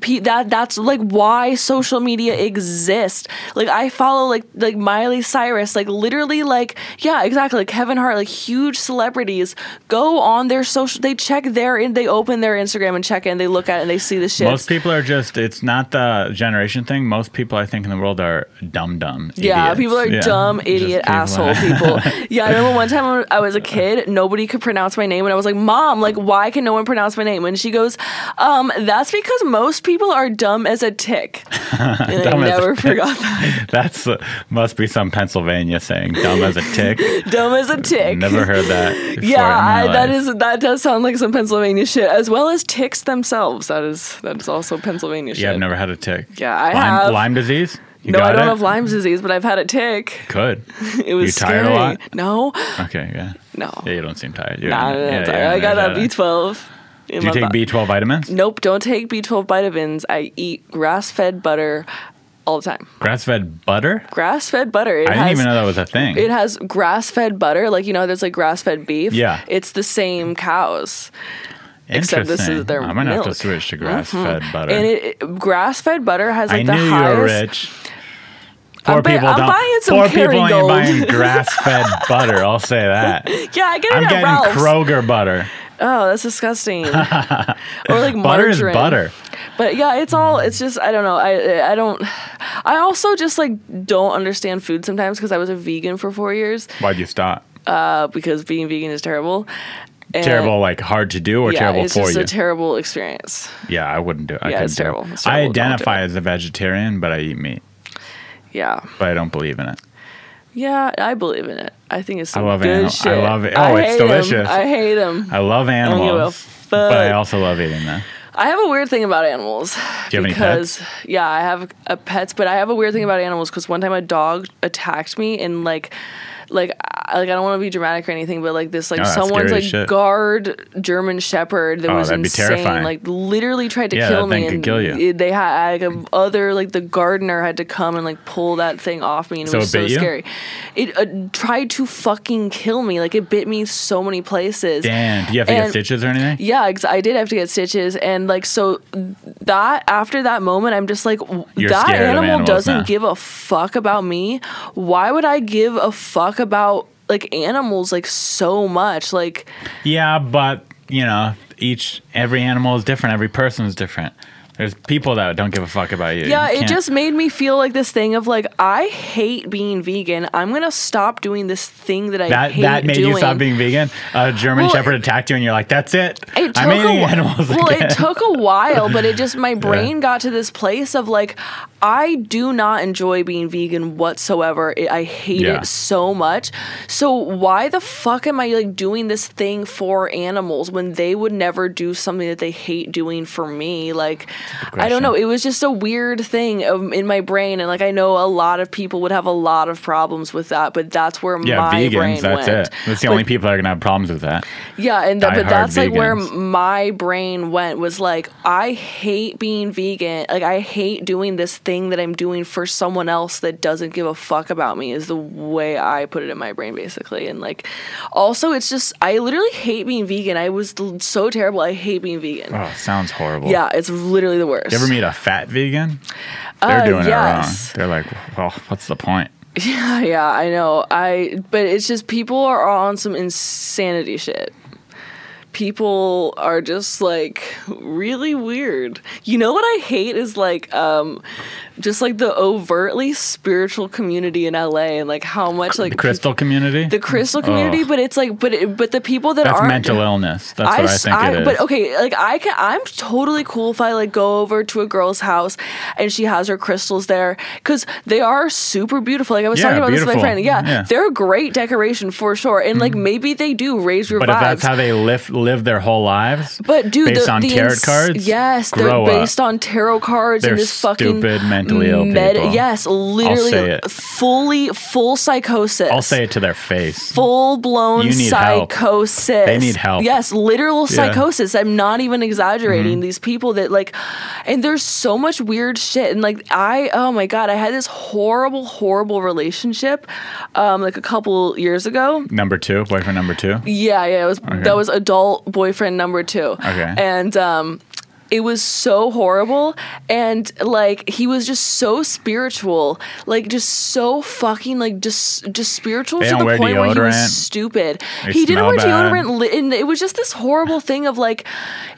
That that's like why social media exists. Like I follow like like Miley Cyrus, like literally like yeah, exactly. Like Kevin Hart, like huge celebrities go on their social. They check their in, they open their Instagram and check in. They look at it and they see the shit. Most people are just, it's not the generation thing. Most people, I think, in the world are dumb, dumb. Yeah, idiots. people are Yeah. dumb, idiot, people- asshole people. Yeah, I remember one time when I was a kid, nobody could pronounce my name, and I was like, "Mom, like, why can no one pronounce my name?" And she goes, "Um, that's because most people are dumb as a tick. And I never forgot that. That's uh, must be some Pennsylvania saying "dumb as a tick." dumb as a tick. Never heard that. Yeah, I, that that does sound like some Pennsylvania shit, as well as ticks themselves. That is that is also Pennsylvania shit. Yeah, I've never had a tick. Yeah, I Lyme, have. Lyme disease. You no, I don't it? have Lyme disease, but I've had a tick. Could. It was You tired a lot? No, Okay. Yeah. no. Yeah, you don't seem tired. You're, Nah, yeah, that's all you're right. I got a energetic. B12. Do you take bo- B12 vitamins? Nope, don't take B12 vitamins. I eat grass-fed butter all the time. Grass-fed butter? Grass-fed butter. It I didn't has, even know that was a thing. It has grass-fed butter, like you know, there's like grass-fed beef. Yeah. it's the same cows. except this is their I'm gonna have to. Mm-hmm. switch to grass-fed butter. And it, it grass-fed butter has like I the knew you highest. were rich. Poor I'm people I'm don't. buying some poor people ain't buying grass-fed butter. I'll say that. Yeah, I get it I'm at getting Ralph's. Kroger butter. Oh, that's disgusting. or like Butter is butter. But yeah, it's all. It's just I don't know. I I don't. I also just like don't understand food sometimes because I was a vegan for four years. Why'd you stop? Uh, because being vegan is terrible. And- terrible, like hard to do, or yeah, terrible it's for just you? a terrible experience. yeah, I wouldn't do it. I Yeah, it's do it. terrible. It's I terrible. Don't identify as a vegetarian, but I eat meat. Yeah, But I don't believe in it. Yeah, I believe in it. I think it's some love good animal- I love it. Oh, it's hate 'em. delicious. I hate them. I love animals, fuck. but I also love eating them. I have a weird thing about animals. Do you have any because, pets? Yeah, I have a pets, but I have a weird thing about animals because one time a dog attacked me and like, like, I, like I don't want to be dramatic or anything, but like this, like Oh, someone's like guard German Shepherd that Oh, was insane. Like literally tried to Yeah, kill that thing me, and kill you. it- they had like other like the gardener had to come and like pull that thing off me, and it So was it so bit you? scary. It uh, tried to fucking kill me. Like it bit me so many places. Damn. Do you have to get stitches or anything? Yeah, ex- I did have to get stitches, and like so that after that moment, I'm just like You're that animal animals doesn't give a fuck about me. Why would I give a fuck about like animals like so much? Like Yeah, but you know, each every animal is different. Every person is different. There's people that don't give a fuck about you. yeah, You it just made me feel like this thing of like I hate being vegan. I'm gonna stop doing this thing that I that hate that made doing. you stop being vegan. A German Well, Shepherd attacked you, and you're like, "That's it. It took I'm eating a, animals well, again." it took a while, but it just my brain got to this place of like, I do not enjoy being vegan whatsoever. It, I hate Yeah. it so much. So why the fuck am I like doing this thing for animals when they would never do something that they hate doing for me? Like, I don't know. It was just a weird thing of, in my brain, and like I know a lot of people would have a lot of problems with that, but that's where yeah, my vegans. brain That's went. it. That's the But- only people that are gonna have problems with that. yeah, and but that's like where my brain went was like I hate being vegan. Like I hate doing this thing that I'm doing for someone else that doesn't give a fuck about me is the way I put it in my brain basically. And like also it's just I literally hate being vegan. I was so terrible. I hate being vegan. Oh, sounds horrible. Yeah, it's literally the worst. You ever meet a fat vegan? They're Uh, doing yes. it wrong. They're like, well, what's the point? Yeah, yeah, I know. I but it's just people are on some insanity shit. People are just like really weird. You know what I hate is like um just like the overtly spiritual community in LA and like how much like The crystal community? the crystal community, but it's like but it, but the people that aren't mental illness. That's what I think it is. But okay, like I can, I'm totally cool if I like go over to a girl's house and she has her crystals there because they are super beautiful. Like I was Yeah, talking about this with my friend. Yeah, Yeah. they're a great decoration for sure. And like mm-hmm. maybe they do raise your But vibes. if that's how they live live their whole lives, but dude, based the, on the tarot ins- cards, yes, they're based up. on tarot cards They're and this fucking stupid, mentally ill people. Yes, literally, fully full psychosis. I'll say it to their face. full blown need help. psychosis. They need help. Yes, literal Yeah. Mm-hmm. psychosis. I'm not even exaggerating. These people that like, and there's so much weird shit. And like, I, oh my God, I had this horrible, horrible relationship um, like a couple years ago. Number two, boyfriend number two. Yeah, yeah, it was that was adult boyfriend number two. Okay. And um it was so horrible. And like he was just so spiritual. Like just so fucking like just just spiritual They to the point where he was stupid. They he didn't wear bad. deodorant and it was just this horrible thing of like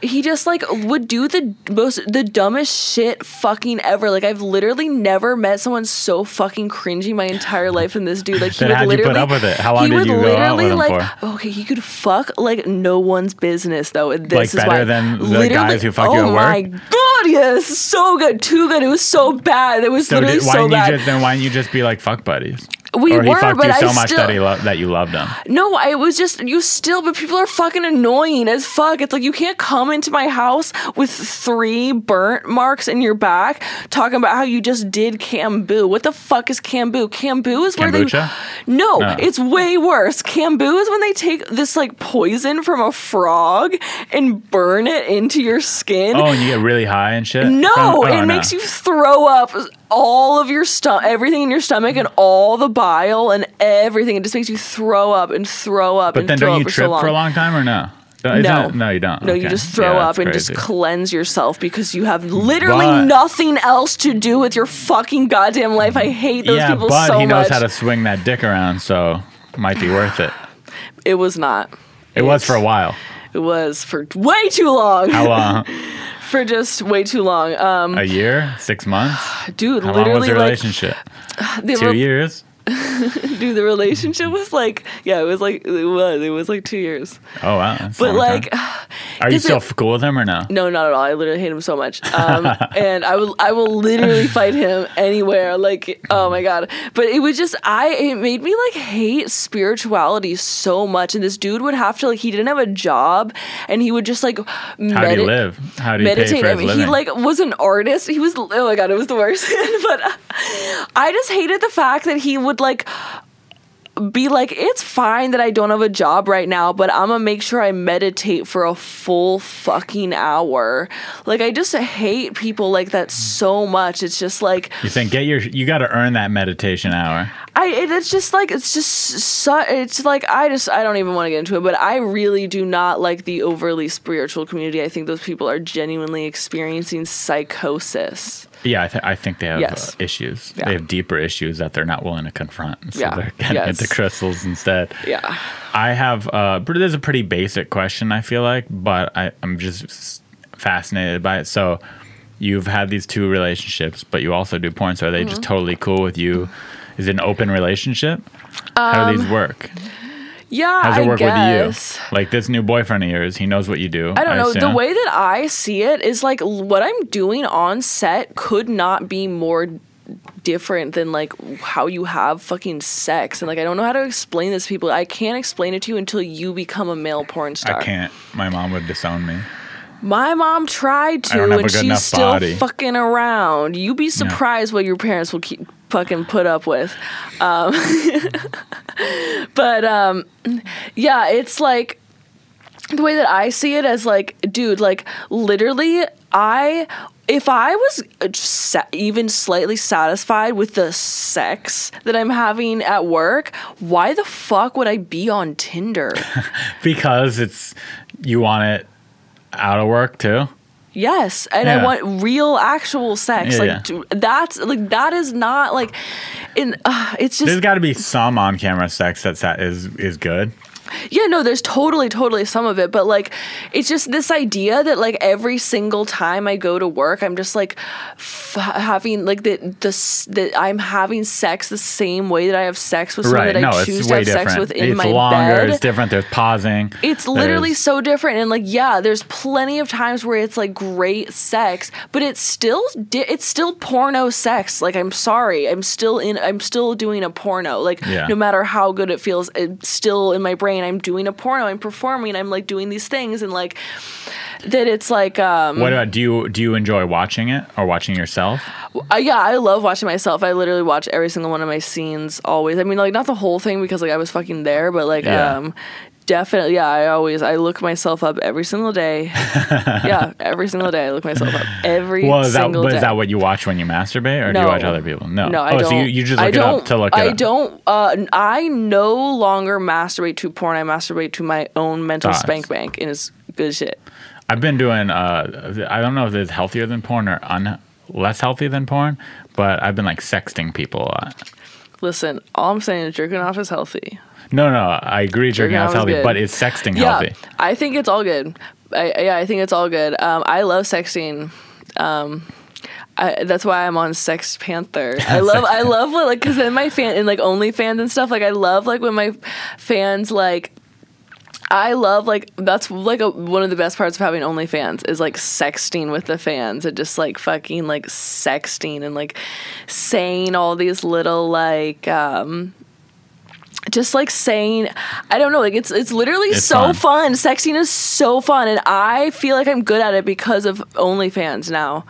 he just like would do the most the dumbest shit fucking ever. Like i've literally never met someone so fucking cringy my entire life than this dude. Like he would how'd you put literally up with it? How long he did would you go out literally with him like for? okay he could fuck like no one's business though. And this Like is better why than the literally- guys who fuck oh you Oh work? my god yes, so good, too good. It was so bad. It was So literally did, why so didn't bad. you just then why didn't you just be like fuck buddies? We or he were, fucked but you so I much still- that he lo- that you loved him. No, I was just you still, but people are fucking annoying as fuck. It's like you can't come into my house with three burnt marks in your back talking about how you just did Kambo. What the fuck is Kambo? Kambo is where Kombucha? they No, No. it's way worse. Kambo is when they take this like poison from a frog and burn it into your skin. Oh, and you get really high and shit. No, from- oh, it no. makes you throw up all of your stomach, everything in your stomach, and mm-hmm. all the bile and everything. It just makes you throw up and throw up. But and then throw don't you up for trip so long. for a long time or no? No, it- no, you don't. No, you just throw Yeah, up and just cleanse yourself because you have literally But- nothing else to do with your fucking goddamn life. I hate those yeah, people but so he knows much. how to swing that dick around, so might be worth it. it was not. It was for a while. It was for way too long. How long? for just way too long. Um, a year? Six months? dude, How long was literally the like relationship? the Two re- years? dude, the relationship was like yeah, it was like it was it was like two years. Oh wow. that's But like. time. are you still it- cool with him or no? No, not at all. I literally hate him so much. Um, and I will, I will literally fight him anywhere. Like, oh my god! But it was just, I, it made me like hate spirituality so much. And this dude would have to like, he didn't have a job, and he would just like How do you live? How do you pay meditate. for I mean, living? he like was an artist. He was, oh my god, it was the worst. but uh, I just hated the fact that he would like be like, it's fine that I don't have a job right now, but I'm gonna make sure I meditate for a full fucking hour. Like, I just hate people like that so much. It's just like, you think get your you got to earn that meditation hour. I, it- it's just like, it's just so, it's like, I just, I don't even want to get into it, but I really do not like the overly spiritual community. I think those people are genuinely experiencing psychosis. Yeah, I, th- I think they have Yes. uh, issues. Yeah. They have deeper issues that they're not willing to confront. So Yeah. they're getting Yes. into crystals instead. Yeah. I have uh this a pretty basic question I feel like, but I, I'm just fascinated by it. So you've had these two relationships, but you also do porn. So are they Mm-hmm. just totally cool with you? Is it an open relationship? How do these work? Yeah, How does it I work guess. with you? Like this new boyfriend of yours, he knows what you do. I don't know. The way that I see it is like what I'm doing on set could not be more different than like how you have fucking sex. And like I don't know how to explain this to people. I can't explain it to you until you become a male porn star. I can't. My mom would disown me. My mom tried to and she's still body. fucking around. You'd be surprised what your parents will keep fucking put up with. Um, but um yeah, it's like the way that I see it as like, dude, like literally, I if I was even slightly satisfied with the sex that I'm having at work, why the fuck would I be on Tinder? Because it's you want it out of work too. Yes, and Yeah. I want real, actual sex. Yeah, like yeah. that's like that is not like, in uh, it's just There's got to be some on-camera sex that's that is is good. Yeah, no, there's totally, totally some of it, but like, it's just this idea that like every single time I go to work, I'm just like f- having like the s- that I'm having sex the same way that I have sex with someone Right? that No, I choose to have sex with in it's my longer. bed. It's different. There's pausing. It's literally There's- so different, and like, yeah, there's plenty of times where it's like great sex, but it's still di- it's still porno sex. Like, I'm sorry, I'm still in, I'm still doing a porno. Like, Yeah. no matter how good it feels, it's still in my brain. I'm doing a porno. I'm performing. I'm like doing these things, and like that. It's like, um, What about do you do you enjoy watching it or watching yourself? uh, yeah, I love watching myself. I literally watch every single one of my scenes always. I mean, like not the whole thing because like I was fucking there, but like Yeah. um definitely yeah, I always I look myself up every single day. yeah, every single day I look myself up every Well, is that single but day. is that what you watch when you masturbate, or do you watch other people? No. No, I oh, don't. so you, you just I look it don't, up to look it I up. don't. Uh, I no longer masturbate to porn. I masturbate to my own mental Thoughts. spank bank, and it's good shit. I've been doing. Uh, I don't know if it's healthier than porn or un, less healthy than porn, but I've been like sexting people a lot. Listen, all I'm saying is jerking off is healthy. No, no, I agree. Jerking Jerking off is healthy, good. but is sexting Yeah, healthy? I think it's all good. I, yeah, I think it's all good. Um, I love sexting. Um, I, that's why I'm on Sex Panther. I love, I love what like because then my fan and like OnlyFans and stuff. Like I love like when my fans like. I love like that's like a, one of the best parts of having OnlyFans is like sexting with the fans and just like fucking like sexting and like saying all these little like um just like saying I don't know like it's it's literally It's so fun. fun. Sexting is so fun and I feel like I'm good at it because of OnlyFans now.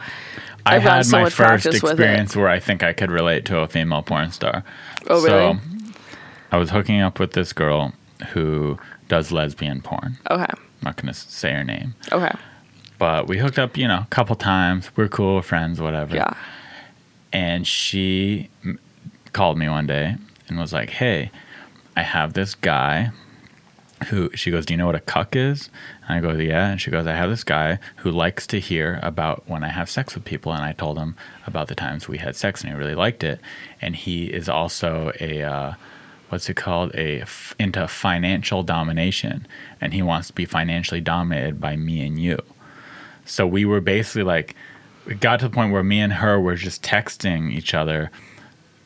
I I've had so my first practice with it. experience where I think I could relate to a female porn star. Oh, really? So I was hooking up with this girl who does lesbian porn. Okay. I'm not going to say her name. Okay. But we hooked up, you know, a couple times. We're cool, friends, whatever. Yeah. And she called me one day and was like, hey, I have this guy who, she goes, do you know what a cuck is? And I go, yeah. And she goes, I have this guy who likes to hear about when I have sex with people. And I told him about the times we had sex and he really liked it. And he is also a, uh, what's it called? A f- into financial domination. And he wants to be financially dominated by me and you. So we were basically like, it got to the point where me and her were just texting each other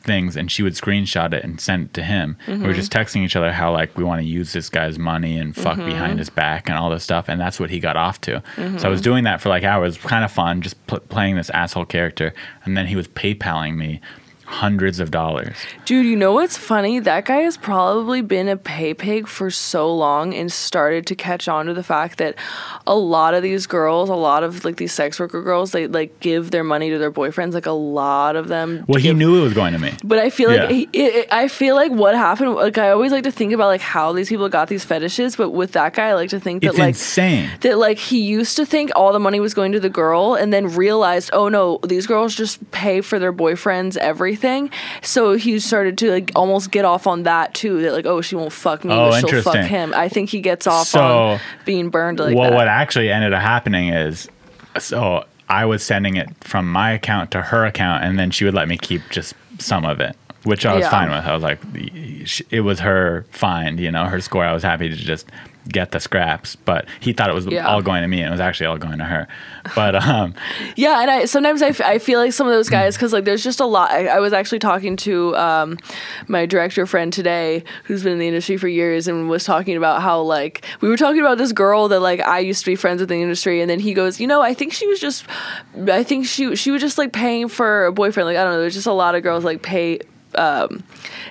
things and she would screenshot it and send it to him. We were mm-hmm. just texting each other how like we want to use this guy's money and fuck mm-hmm. behind his back and all this stuff and that's what he got off to. So I was mm-hmm. doing that for like hours, kind of fun, just pl- playing this asshole character and then he was PayPaling me hundreds of dollars. Dude, you know what's funny? That guy has probably been a pay pig for so long and started to catch on to the fact that a lot of these girls, a lot of like these sex worker girls, they like give their money to their boyfriends. Like a lot of them. Well, he give- knew it was going to me. But I feel like he, it, it- I feel like what happened. Like I always like to think about like how these people got these fetishes. But with that guy, I like to think that It's like insane. that like he used to think all the money was going to the girl and then realized oh no these girls just pay for their boyfriends everything so he started to like almost get off on that too that like oh she won't fuck me Oh, but she'll fuck him. I think he gets off So- on being burned like well, that. what actually ended up happening is, so I was sending it from my account to her account, and then she would let me keep just some of it, which I was Yeah. fine with. I was like, it was her find, you know, her score. I was happy to just get the scraps, but he thought it was Yeah. all going to me, and it was actually all going to her. But um, Yeah, and I sometimes I, f- I feel like some of those guys because like there's just a lot. I, I was actually talking to um, my director friend today who's been in the industry for years and was talking about how like we were talking about this girl that like I used to be friends with in the industry, and then he goes, you know, I think she was just, I think she she was just like paying for a boyfriend. Like I don't know, there's just a lot of girls like pay. Um,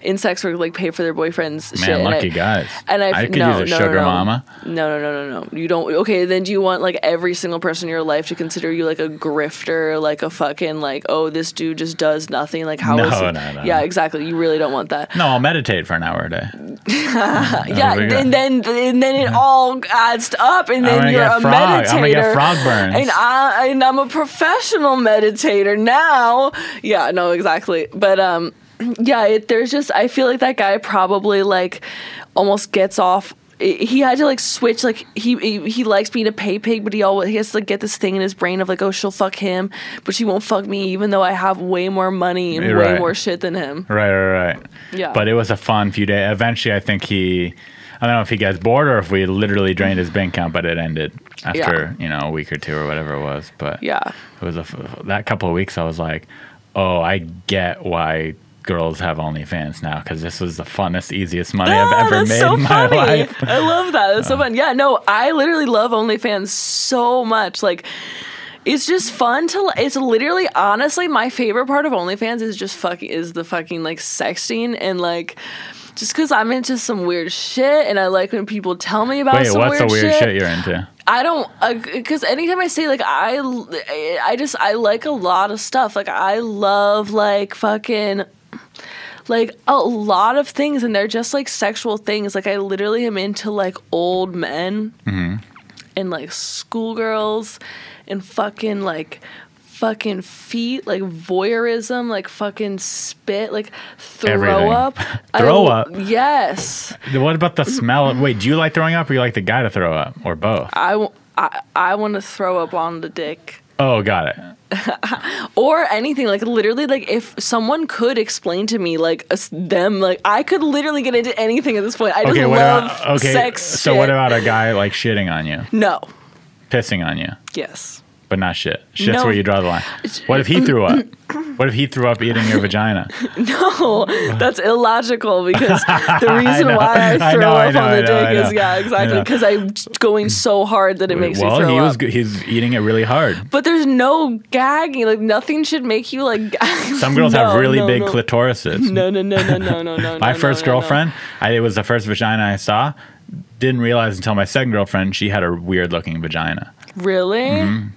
in sex work, like pay for their boyfriends. shit. man, And lucky I, guys. And I, I could no, use a no, sugar no, no. mama. No, no, no, no, no. You don't. Okay, then do you want like every single person in your life to consider you like a grifter, like a fucking like, oh, this dude just does nothing? Like how No, is he? no, no. Yeah, exactly. You really don't want that. No, I'll meditate for an hour a day. yeah, and then and then it all adds up, and then you're a frog- I'm gonna meditator. get frog burns. And I and I'm a professional meditator now. Yeah, no, exactly. But um, yeah, it, there's just I feel like that guy probably like almost gets off. He had to like switch like he he, he likes being a pay pig, but he always he has to like get this thing in his brain of like oh she'll fuck him, but she won't fuck me even though I have way more money and You're way more shit than him. Right, right, right. Yeah. But it was a fun few days. Eventually, I think he, I don't know if he gets bored or if we literally drained his bank account, but it ended after, you know, a week or two or whatever it was. But Yeah. it was a that couple of weeks, I was like, oh, I get why girls have OnlyFans now because this was the funnest, easiest money Ah, I've ever that's made so in my funny. life. I love that. That's so fun. Yeah, no, I literally love OnlyFans so much. Like, it's just fun to. It's literally, honestly, my favorite part of OnlyFans is just fucking is the fucking like sexting and like. Just because I'm into some weird shit, and I like when people tell me about Wait, some what's weird, the weird shit. shit you're into? I don't because anytime I say like I I just I like a lot of stuff. Like I love like fucking like a lot of things and they're just like sexual things. Like I literally am into like old men mm-hmm. and like schoolgirls and fucking like fucking feet, like voyeurism, like fucking spit, like throw Everything. up. Throw I- up? Yes. What about the smell? Of, wait, do you like throwing up or you like the guy to throw up or both? i, I, I want to throw up on the dick. Oh, got it. or anything like literally like if someone could explain to me like us them like i could literally get into anything at this point i just Okay, what love about, okay, sex so shit. what about a guy like shitting on you, no pissing on you? yes But not shit. Shit's No. where you draw the line. What if he threw up? What if he threw up eating your vagina? No, that's illogical because the reason know, why I I throw know, I up know, on the know, dick is yeah, exactly because I'm going so hard that it makes well, me throw he was up. he's eating it really hard. But there's no gagging. Like nothing should make you like. Gag. Some girls have really no, big no. clitorises. No, no, no, no, no, no, no. my no, first no, no, no. girlfriend, I, it was the first vagina I saw. Didn't realize until my second girlfriend she had a weird looking vagina. Really? Mm-hmm.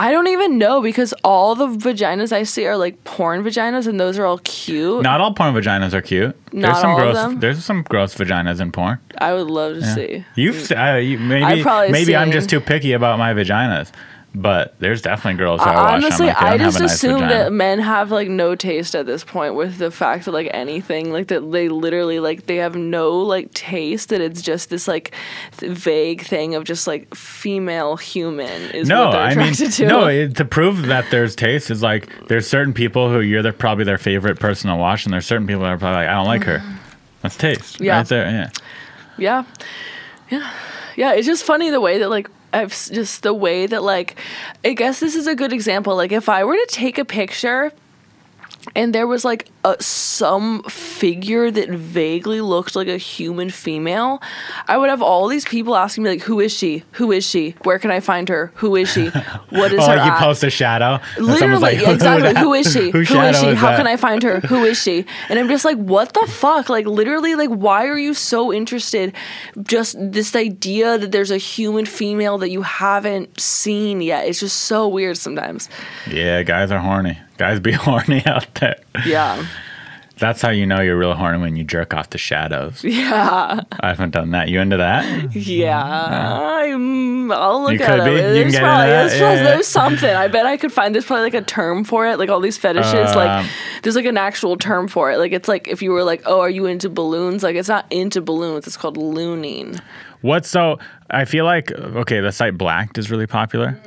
I don't even know because all the vaginas I see are like porn vaginas, and those are all cute. Not all porn vaginas are cute. Not there's some all of gross. them? There's some gross vaginas in porn. I would love to see. You've uh, you, maybe maybe I'm just too picky about my vaginas, but there's definitely girls who I watch. Honestly, like, I just nice assume vagina. that men have like no taste at this point with the fact that like anything like that they literally like they have no like taste that it's just this like th- vague thing of just like female human is No, what they're I mean, attracted to. no. It, to prove that there's taste is like there's certain people who you're the, probably their favorite person to watch, and there's certain people that are probably like, I don't like her. That's taste. Mm. Yeah. right there. Yeah. Yeah. Yeah. Yeah. It's just funny the way that, like, I've just the way that, like, I guess this is a good example. Like, if I were to take a picture and there was, like, a, some figure that vaguely looked like a human female, I would have all these people asking me, like, who is she? Who is she? Where can I find her? Who is she? What is Oh, her like you at?" post a shadow. Literally, like, yeah, exactly. Who is she? Who Who is she? is How that? can I find her? Who is she? And I'm just like, what the fuck? Like, literally, like, why are you so interested? Just this idea that there's a human female that you haven't seen yet. It's just so weird sometimes. Yeah, guys are horny. Guys be horny out there. Yeah. That's how you know you're real horny when you jerk off to shadows. Yeah. I haven't done that. You into that? Yeah. I'm, I'll look You at it. You can There's get probably there's, Yeah, yeah. there's something. I bet I could find there's probably like a term for it. Like all these fetishes. Um, like there's like an actual term for it. Like it's like if you were like, oh, are you into balloons? Like it's not into balloons. It's called looning. What so I feel like okay, the site Blacked is really popular.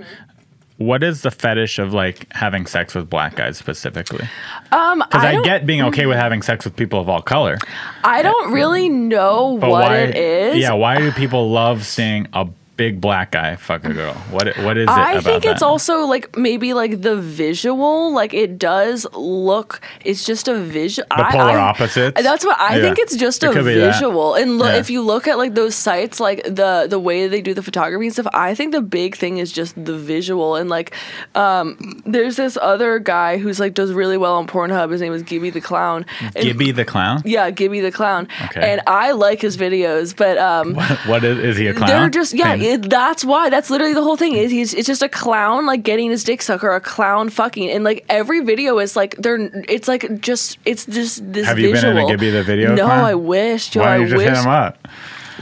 What is the fetish of like having sex with black guys specifically? Um, Because I, I, get being okay with having sex with people of all color, I don't really know but what why? it is. Yeah, why do people love seeing a big black guy fuck a girl? What what is it I think it's that? also like maybe like the visual, like it does look. It's just a visual. The polar opposites? That's what I Yeah. think. It's just It a could be that. visual. And look, Yeah. if you look at like those sites, like the the way they do the photography and stuff, I think the big thing is just the visual. And like, um, there's this other guy who's like does really well on Pornhub. His name is Gibby the Clown. And- Gibby the clown. Yeah, Gibby the Clown. Okay. And I like his videos, but um. What is is he a clown? They're just yeah. It, that's why. That's literally the whole thing. Is he's it's just a clown like getting his dick sucked or a clown fucking, and like every video is like they're. It's like just it's just this. Have you been visual. in a Gibby the video No, clown? I wish. Joe, Why I you just wish hit him up?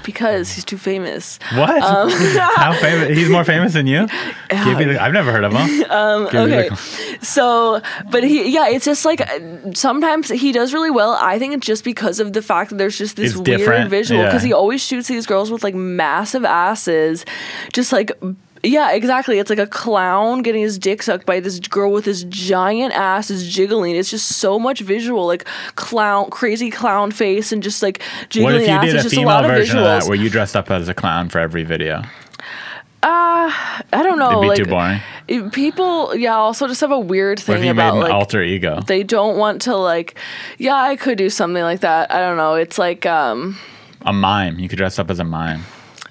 Because he's too famous. What? Um, How famous? He's more famous than you. The, I've never heard of him. um, okay. So, but he, yeah, it's just like sometimes he does really well. I think it's just because of the fact that there's just this It's weird different, visual because yeah. he always shoots these girls with like massive asses, just like. Yeah, exactly. It's like a clown getting his dick sucked by this girl with this giant ass is jiggling. It's just so much visual, like clown, crazy clown face, and just like jiggling What if you ass. did It's a just a lot female of version of that where you dressed up as a clown for every video? I don't know. It'd be like too boring. people, yeah, also just have a weird thing if you made about an like alter ego? they don't want to like yeah i could do something like that i don't know it's like um A mime. You could dress up as a mime.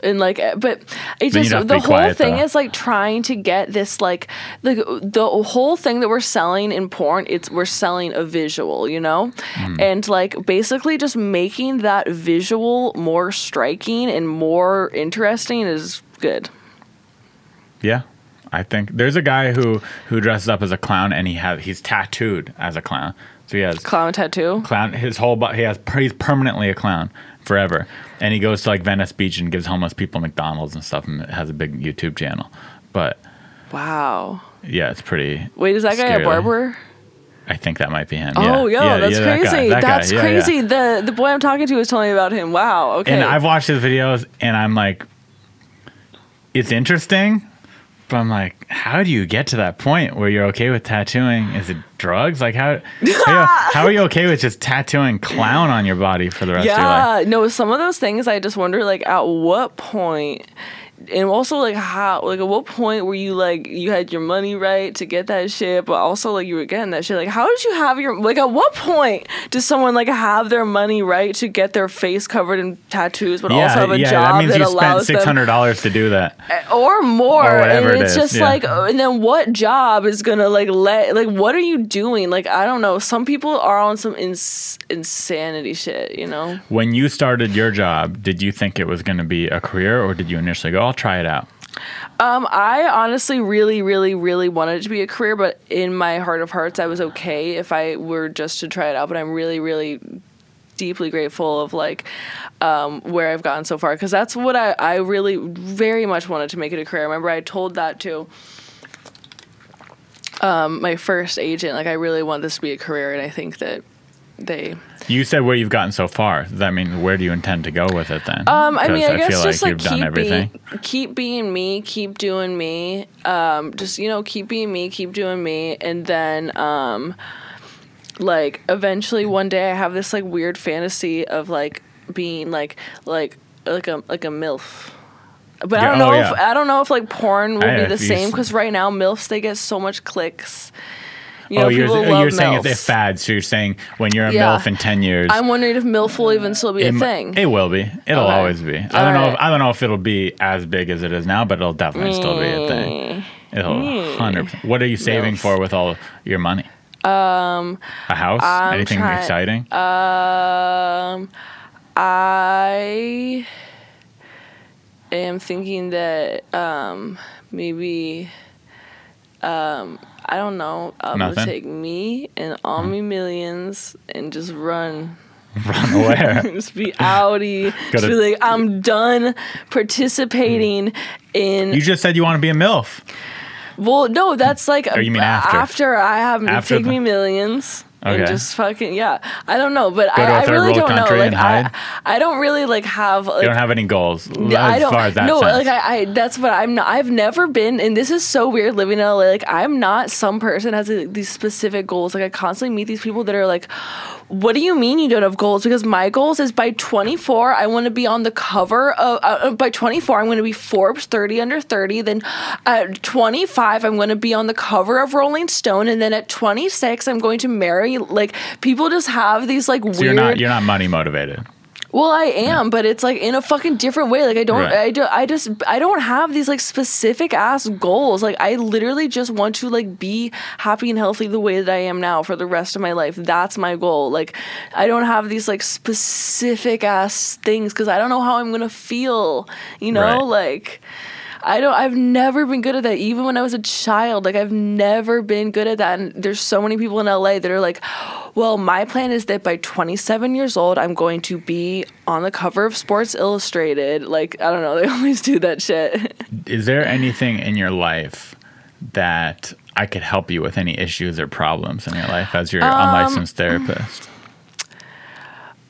And like eh, but it just you'd have to the whole quiet, thing though. is like trying to get this like the the whole thing that we're selling in porn it's we're selling a visual you know Hmm. and like basically just making that visual more striking and more interesting is good Yeah. I think there's a guy who who dresses up as a clown and he has he's tattooed as a clown. So he has clown tattoo clown his whole body he has he's permanently a clown forever. And he goes to like Venice Beach and gives homeless people McDonald's and stuff and has a big YouTube channel. But wow yeah, it's pretty wait is that guy a barber I think that might be him. Oh, yeah. yo, Yeah, that's yeah, that crazy. that guy. That's yeah. crazy. The the boy I'm talking to was telling me about him. Wow. Okay. And I've watched his videos and I'm like, it's interesting, but I'm like, how do you get to that point where you're okay with tattooing? Is it drugs? Like how how, you- how are you okay with just tattooing clown on your body for the rest of your life? yeah. No, some of those things I just wonder like at what point and also like how like at what point were you like you had your money right to get that shit but also like you were getting that shit like how did you have your like at what point does someone like have their money right to get their face covered in tattoos but also have a yeah, job that means you spent allows hundred dollars to do that. or more Or whatever and it's is, just yeah. like uh, and then what job is gonna like let like what are you doing like i don't know some people are on some ins- insanity shit you know When you started your job, did you think it was to be a career, or did you initially go, "I'll try it out"? um i honestly really really really wanted it to be a career but in my heart of hearts i was okay if i were just to try it out but i'm really really deeply grateful of like um, where I've gotten so far because that's what I, I really very much wanted to make it a career. I remember I told that to um, my first agent like I really want this to be a career and I think that they You said where you've gotten so far. Does that mean where do you intend to go with it then? Um, I mean, I 'Cause guess feel just like like, you've done keep everything. being, keep being me, keep doing me. Um, just you know, keep being me, keep doing me, and then um, like eventually one day I have this like weird fantasy of like being like like like a like a milf. But I don't know oh, if yeah. I don't know if like porn will I- be the same because right now milfs they get so much clicks. You know, oh, you're, people you're saying it's a fad. So you're saying when you're a Yeah. MILF in 10 years, I'm wondering if milf will even still be it, a thing. it will be. It'll Okay. always be. I don't know. If, I don't know if it'll be as big as it is now, but it'll definitely still be a thing. It'll hundred. percent What are you saving for with all your money? Um, a house? I'm Anything try- exciting? Um, I am thinking that um maybe um I don't know. I'm Nothing? gonna take me and all Hmm. me millions and just run. Run away. just be outy. Just be like, I'm done participating in. you just said you want to be a MILF. well, no, that's like you mean after? I have After take the- me millions. And just fucking yeah, I don't know, but Go a I, I really don't know. Like I. I don't really like have like You don't have any goals as I don't far as that no sense. like I, I that's what I'm not I've never been and this is so weird living in LA like I'm not some person has like, these specific goals like I constantly meet these people that are like what do you mean you don't have goals because my goals is by 24 I want to be on the cover of uh, by 24 I'm going to be Forbes 30 under 30 then at 25 I'm going to be on the cover of Rolling Stone and then at 26 I'm going to marry like people just have these like so weird you're not you're not money motivated. Well, I am, but it's like in a fucking different way. Like I don't, Right. I do, I just, I don't have these like specific ass goals. Like I literally just want to like be happy and healthy the way that I am now for the rest of my life. That's my goal. Like I don't have these like specific ass things because I don't know how I'm gonna feel. You know, Right. like. I don't I've never been good at that even when I was a child. Like I've never been good at that and there's so many people in LA that are like well my plan is that by 27 years old I'm going to be on the cover of Sports Illustrated. Like I don't know they always do that shit. Is there anything in your life that I could help you with? Any issues or problems in your life as your Um, unlicensed therapist?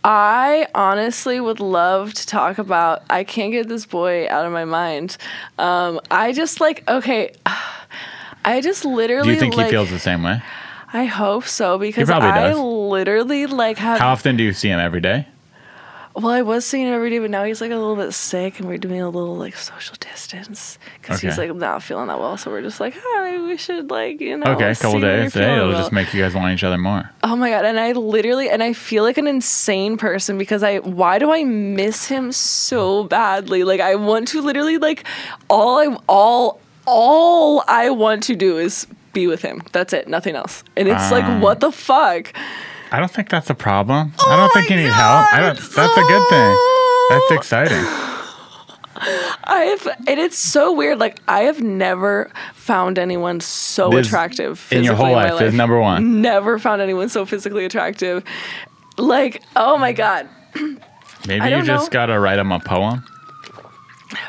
I honestly would love to talk about I can't get this boy out of my mind um I just like okay I just literally Do you think like, he feels the same way? I hope so because I does. literally like have How often do you see him every day? Well, I was seeing him every day, but now he's like a little bit sick, and we're doing a little like social distance because he's like not feeling that well. So we're just like, maybe we should like you know. Okay, a couple days. Hey, it'll well." just make you guys want each other more. Oh my god! And I literally, and I feel like an insane person because I. Why do I miss him so badly? Like I want to literally like all I all all I want to do is be with him. That's it. Nothing else. And it's Ah. like, what the fuck? I don't think that's a problem. I oh don't think you need help. I don't. That's a good thing. That's exciting. I've and it's so weird. Like I have never found anyone so This- attractive in your whole my life is number one. Never found anyone so physically attractive. Like oh my god. Maybe you just know. gotta write him a poem.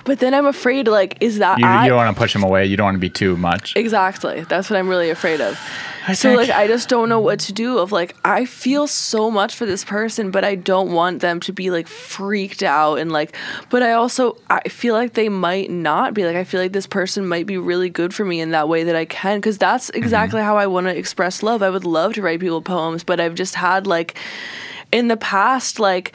But then I'm afraid. Like is that You, I, you don't want to push him away. You don't want to be too much. exactly? That's what I'm really afraid of. I So think- like I just don't know what to do. Of like I feel so much for this person, but I don't want them to be like freaked out and like. But I also I feel like they might not be like. I feel like this person might be really good for me in that way that I can because that's Mm-hmm. exactly how I want to express love. I would love to write people poems, but I've just had like in the past like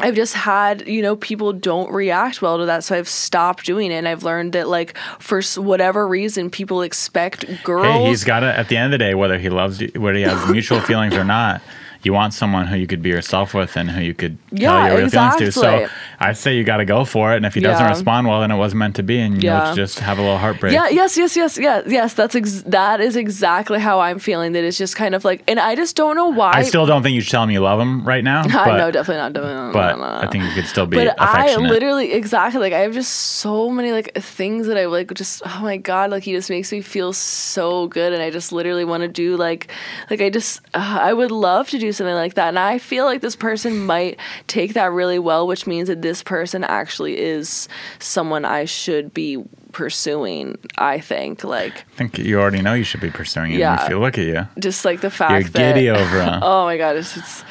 I've just had, you know, people don't react well to that. So I've stopped doing it. And I've learned that, like, for whatever reason, people expect girls. Hey, he's got to, at the end of the day, whether he loves you, whether he has mutual feelings or not, you want someone who you could be yourself with and who you could Yeah, tell your real feelings to. So. I'd say you got to go for it. And if he doesn't Yeah. respond well, then it wasn't meant to be. And you'll just have a little heartbreak. Yeah, yes, yes, yes, yes, yes. That's ex- that is exactly how I'm feeling. That it's just kind of like, and I just don't know why. I still don't think you should tell him you love him right now. I but, know, definitely not. Definitely not. but no, no, no. I think you could still be but I literally exactly like I have just so many like things that I like just oh my god like he just makes me feel so good and I just literally want to do like like I just uh, I would love to do something like that and I feel like this person might take that really well which means that this person actually is someone I should be pursuing I think like I think you already know you should be pursuing it. Yeah. If you look at you, just like the fact that you're that giddy over him. oh my god it's it's,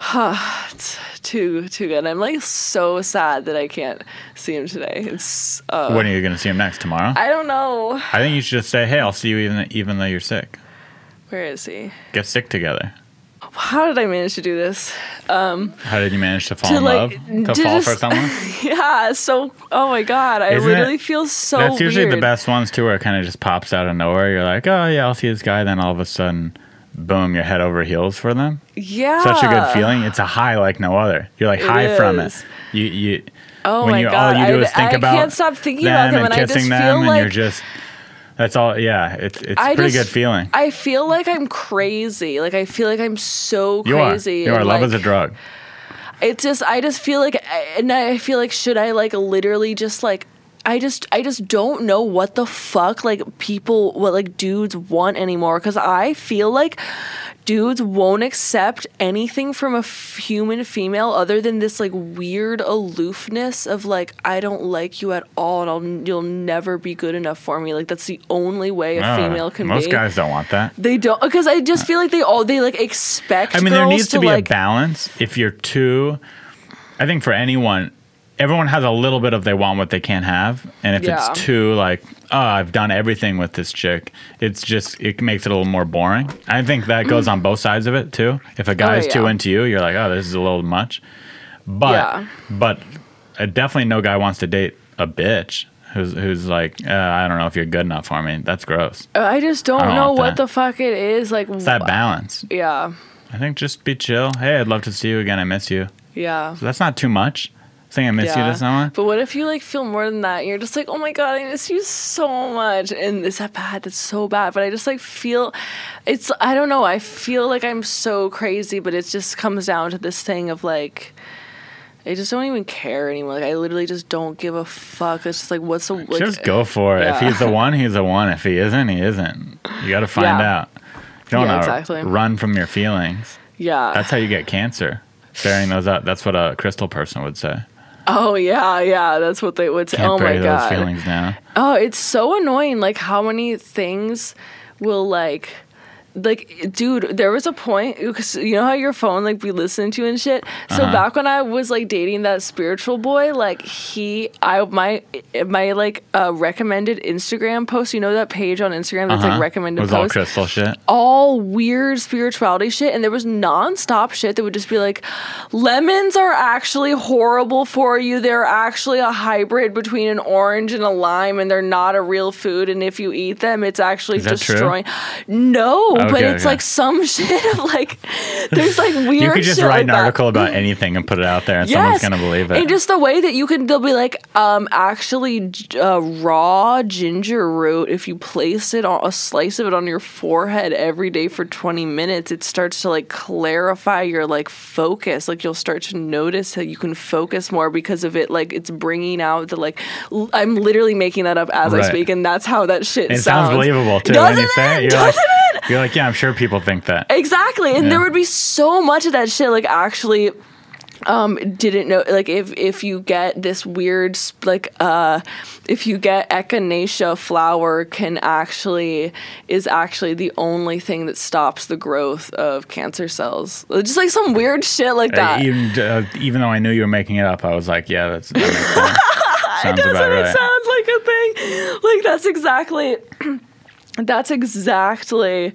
it's too too good I'm like so sad that I can't see him today it's uh, when are you going to see him next? Tomorrow? I, I don't know. I think you should just say, hey, I'll see you even, even though you're sick. Where is he? Get sick together. How did I manage to do this? Um, How did you manage to fall To, in like, love? To fall for just- someone? Yeah, so oh my god, I Isn't literally it- feel so That's usually the best ones too, where it kind of just pops out of nowhere. You're like, oh yeah, I'll see this guy. Then all of a sudden, boom, you're head over heels for them. Yeah. Such a good feeling. It's a high like no other. You're like It high from it. is. You you. Oh when my you God, all you do I- is think I about can't stop thinking about them, and and I just kissing them, feel and like- you're just. That's all. Yeah, it's it's I pretty just- good feeling. I feel like I'm crazy. Like I feel like I'm so you are. crazy. You are. Love like, is a drug. it's just I just feel like and I feel like should I like literally just like I just I just don't know what the fuck like people what like dudes want anymore cuz I feel like dudes won't accept anything from a f- human female other than this like weird aloofness of like I don't like you at all and I'll, you'll never be good enough for me like that's the only way a No, female can most be guys don't want that. they don't because I just ah. feel like they all they like expect I mean, there needs to, be like a balance. If you're too, I think for anyone, everyone has a little bit of they want what they can't have, and if Yeah. it's too like, oh, I've done everything with this chick, it's just it makes it a little more boring. I think that goes on both sides of it too. If a guy's too Oh, yeah. into you, you're like, oh, this is a little much. But Yeah. but uh, definitely no guy wants to date a bitch. Who's, who's like uh, I don't know if you're good enough for me. That's gross. I just don't, I don't know what that. the fuck it is. Like, It's that balance. yeah, I think just be chill. Hey, I'd love to see you again. I miss you. yeah. So that's not too much. Saying I miss you yeah. to someone. But what if you like feel more than that? You're just like, oh my god, I miss you so much. And is that bad? That's so bad. But I just like feel, it's I don't know. I feel like I'm so crazy, but it just comes down to this thing of like. I just don't even care anymore. Like I literally just don't give a fuck. It's just like, what's the like? just go for it. If he's the one, he's the one. If he isn't, he isn't. You got to find Yeah. out. You don't Yeah, exactly. run from your feelings. Yeah. That's how you get cancer. Burying those up. That's what a crystal person would say. Oh yeah, yeah. That's what they would say. Can't oh my those god. feelings down. Oh, it's so annoying. Like how many things will like like dude there was a point because you know how your phone like be listening to and shit so Uh-huh. back when i was like dating that spiritual boy like he i my my like uh recommended instagram post you know that page on instagram that's Uh-huh. like recommended It was all posts crystal shit. all weird spirituality shit and there was non-stop shit that would just be like lemons are actually horrible for you they're actually a hybrid between an orange and a lime and they're not a real food and if you eat them it's actually destroying true? destroying no but it's okay. like some shit of like there's like weird You could just shit write like an that. article about anything and put it out there, and someone's gonna believe it. And just the way that you can, they'll be like, um, actually, uh, raw ginger root. If you place it on a slice of it on your forehead every day for twenty minutes, it starts to like clarify your like focus. Like you'll start to notice that you can focus more because of it. Like it's bringing out the like. L- I'm literally making that up as I speak, and that's how that shit it sounds. sounds believable too Doesn't when you say it? You're Doesn't it? you're like, yeah, I'm sure people think that. Exactly. And there would be so much of that shit like actually um didn't know like if if you get this weird like uh if you get echinacea flower can actually is actually the only thing that stops the growth of cancer cells just like some weird shit like Uh, that even uh, even though I knew you were making it up, I was like, yeah, that's that. Sounds doesn't right. sound like a thing like that's exactly that's exactly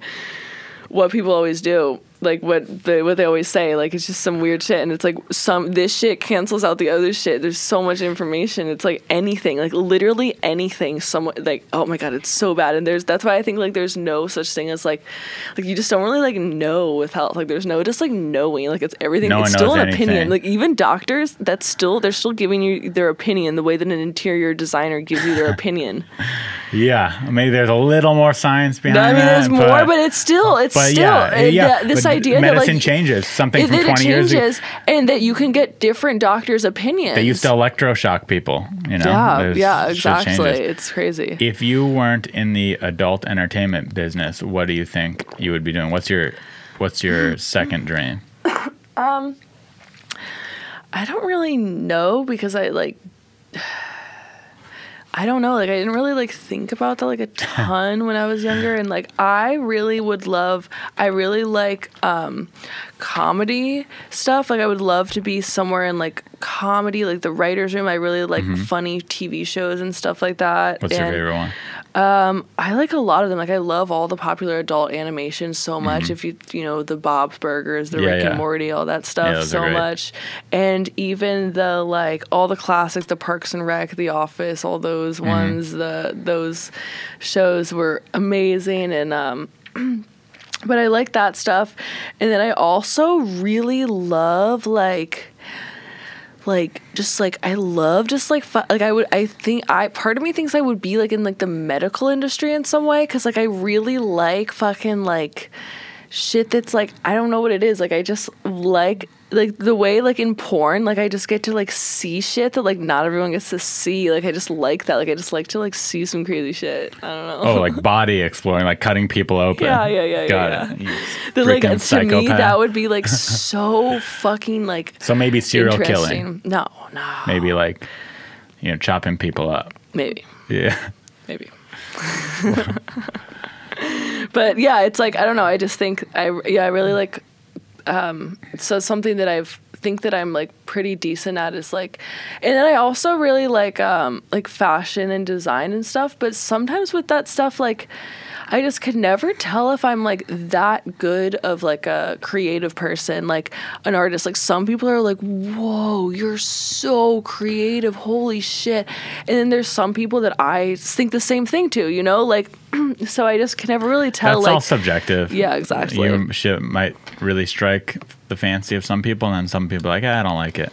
what people always do like what they what they always say like it's just some weird shit and it's like some this shit cancels out the other shit. There's so much information. It's like anything like literally anything someone like oh my god it's so bad. And there's that's why i think like there's no such thing as like like you just don't really like know with health. Like there's no just like knowing like it's everything. No it's still an opinion. like even doctors that's still they're still giving you their opinion the way that an interior designer gives you their opinion. Yeah, maybe there's a little more science behind No, I mean, that. there's more, but it's still, it's still, yeah, yeah. this idea that medicine like changes something from that it 20 years ago. and that you can get different doctors' opinions. They used to electroshock people. You know, yeah, There's- yeah, exactly. It's crazy. If you weren't in the adult entertainment business, what do you think you would be doing? What's your What's your second dream? um I don't really know because I like. I don't know. Like I didn't really like think about that like a ton when I was younger, and like I really would love. I really like um, comedy stuff. Like I would love to be somewhere in like comedy, like the writers' room. I really like funny TV shows and stuff like that. Mm-hmm. What's your And- favorite one? I like a lot of them. Like I love all the popular adult animation so much. If you you know the Bob's Burgers, the Mm-hmm. Yeah, Rick yeah. and Morty, all that stuff are so much, and even the like all the classics, the Parks and Rec, The Office, all those Mm-hmm. ones. The those shows were amazing and um. But I like that stuff, and then I also really love like like just like I love just like like I would I think I part of me thinks I would be like in like the medical industry in some way cuz like I really like fucking like shit that's like I don't know what it is. Like I just like like the way like in porn like I just get to like see shit that like not everyone gets to see like I just like that like I just like to like see some crazy shit I don't know Oh, like body exploring, like cutting people open. Yeah, yeah, yeah, yeah, Got yeah. it. The, like to me psychopath. that would be like so fucking like So maybe serial killing. No, no. Maybe like, you know, chopping people up. Maybe. Yeah. maybe. but yeah, it's like I don't know. I just think I yeah I really like. Um, so something that I've think that I'm like pretty decent at is like, and then I also really like um like fashion and design and stuff. But sometimes with that stuff like. I just could never tell if I'm like that good of like a creative person, like an artist. Like some people are like, "Whoa, you're so creative! Holy shit!" And then there's some people that I think the same thing to, you know. Like, so I just can never really tell. That's like, all subjective. Yeah, exactly. Your shit might really strike the fancy of some people, and then some people are like, "Ah, I don't like it.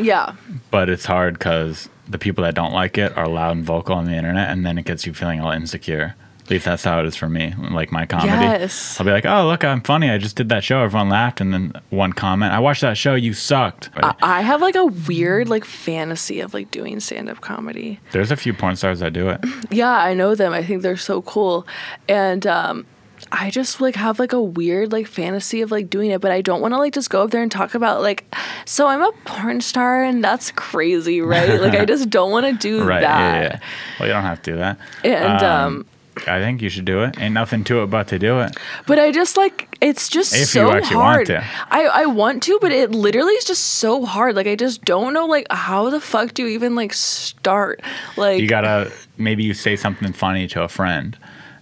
yeah, But it's hard because the people that don't like it are loud and vocal on the internet, and then it gets you feeling all insecure. At least that's how it is for me. Like my comedy, Yes. I'll be like, "Oh, look, I'm funny. I just did that show. Everyone laughed." And then one comment, "I watched that show. You sucked." I have like a weird like fantasy of like doing stand up comedy. There's a few porn stars that do it. Yeah, I know them. I think they're so cool. And um I just like have like a weird like fantasy of like doing it, but I don't want to like just go up there and talk about like so I'm a porn star and that's crazy, right? like I just don't want to do Right? that. Yeah, yeah. Well, you don't have to do that. And um I think you should do it. Ain't nothing to it but to do it. But I just like it's just If you so actually want hard. to. I I want to, but it literally is just so hard. Like I just don't know like how the fuck do you even like start? Like You gotta maybe you say something funny to a friend,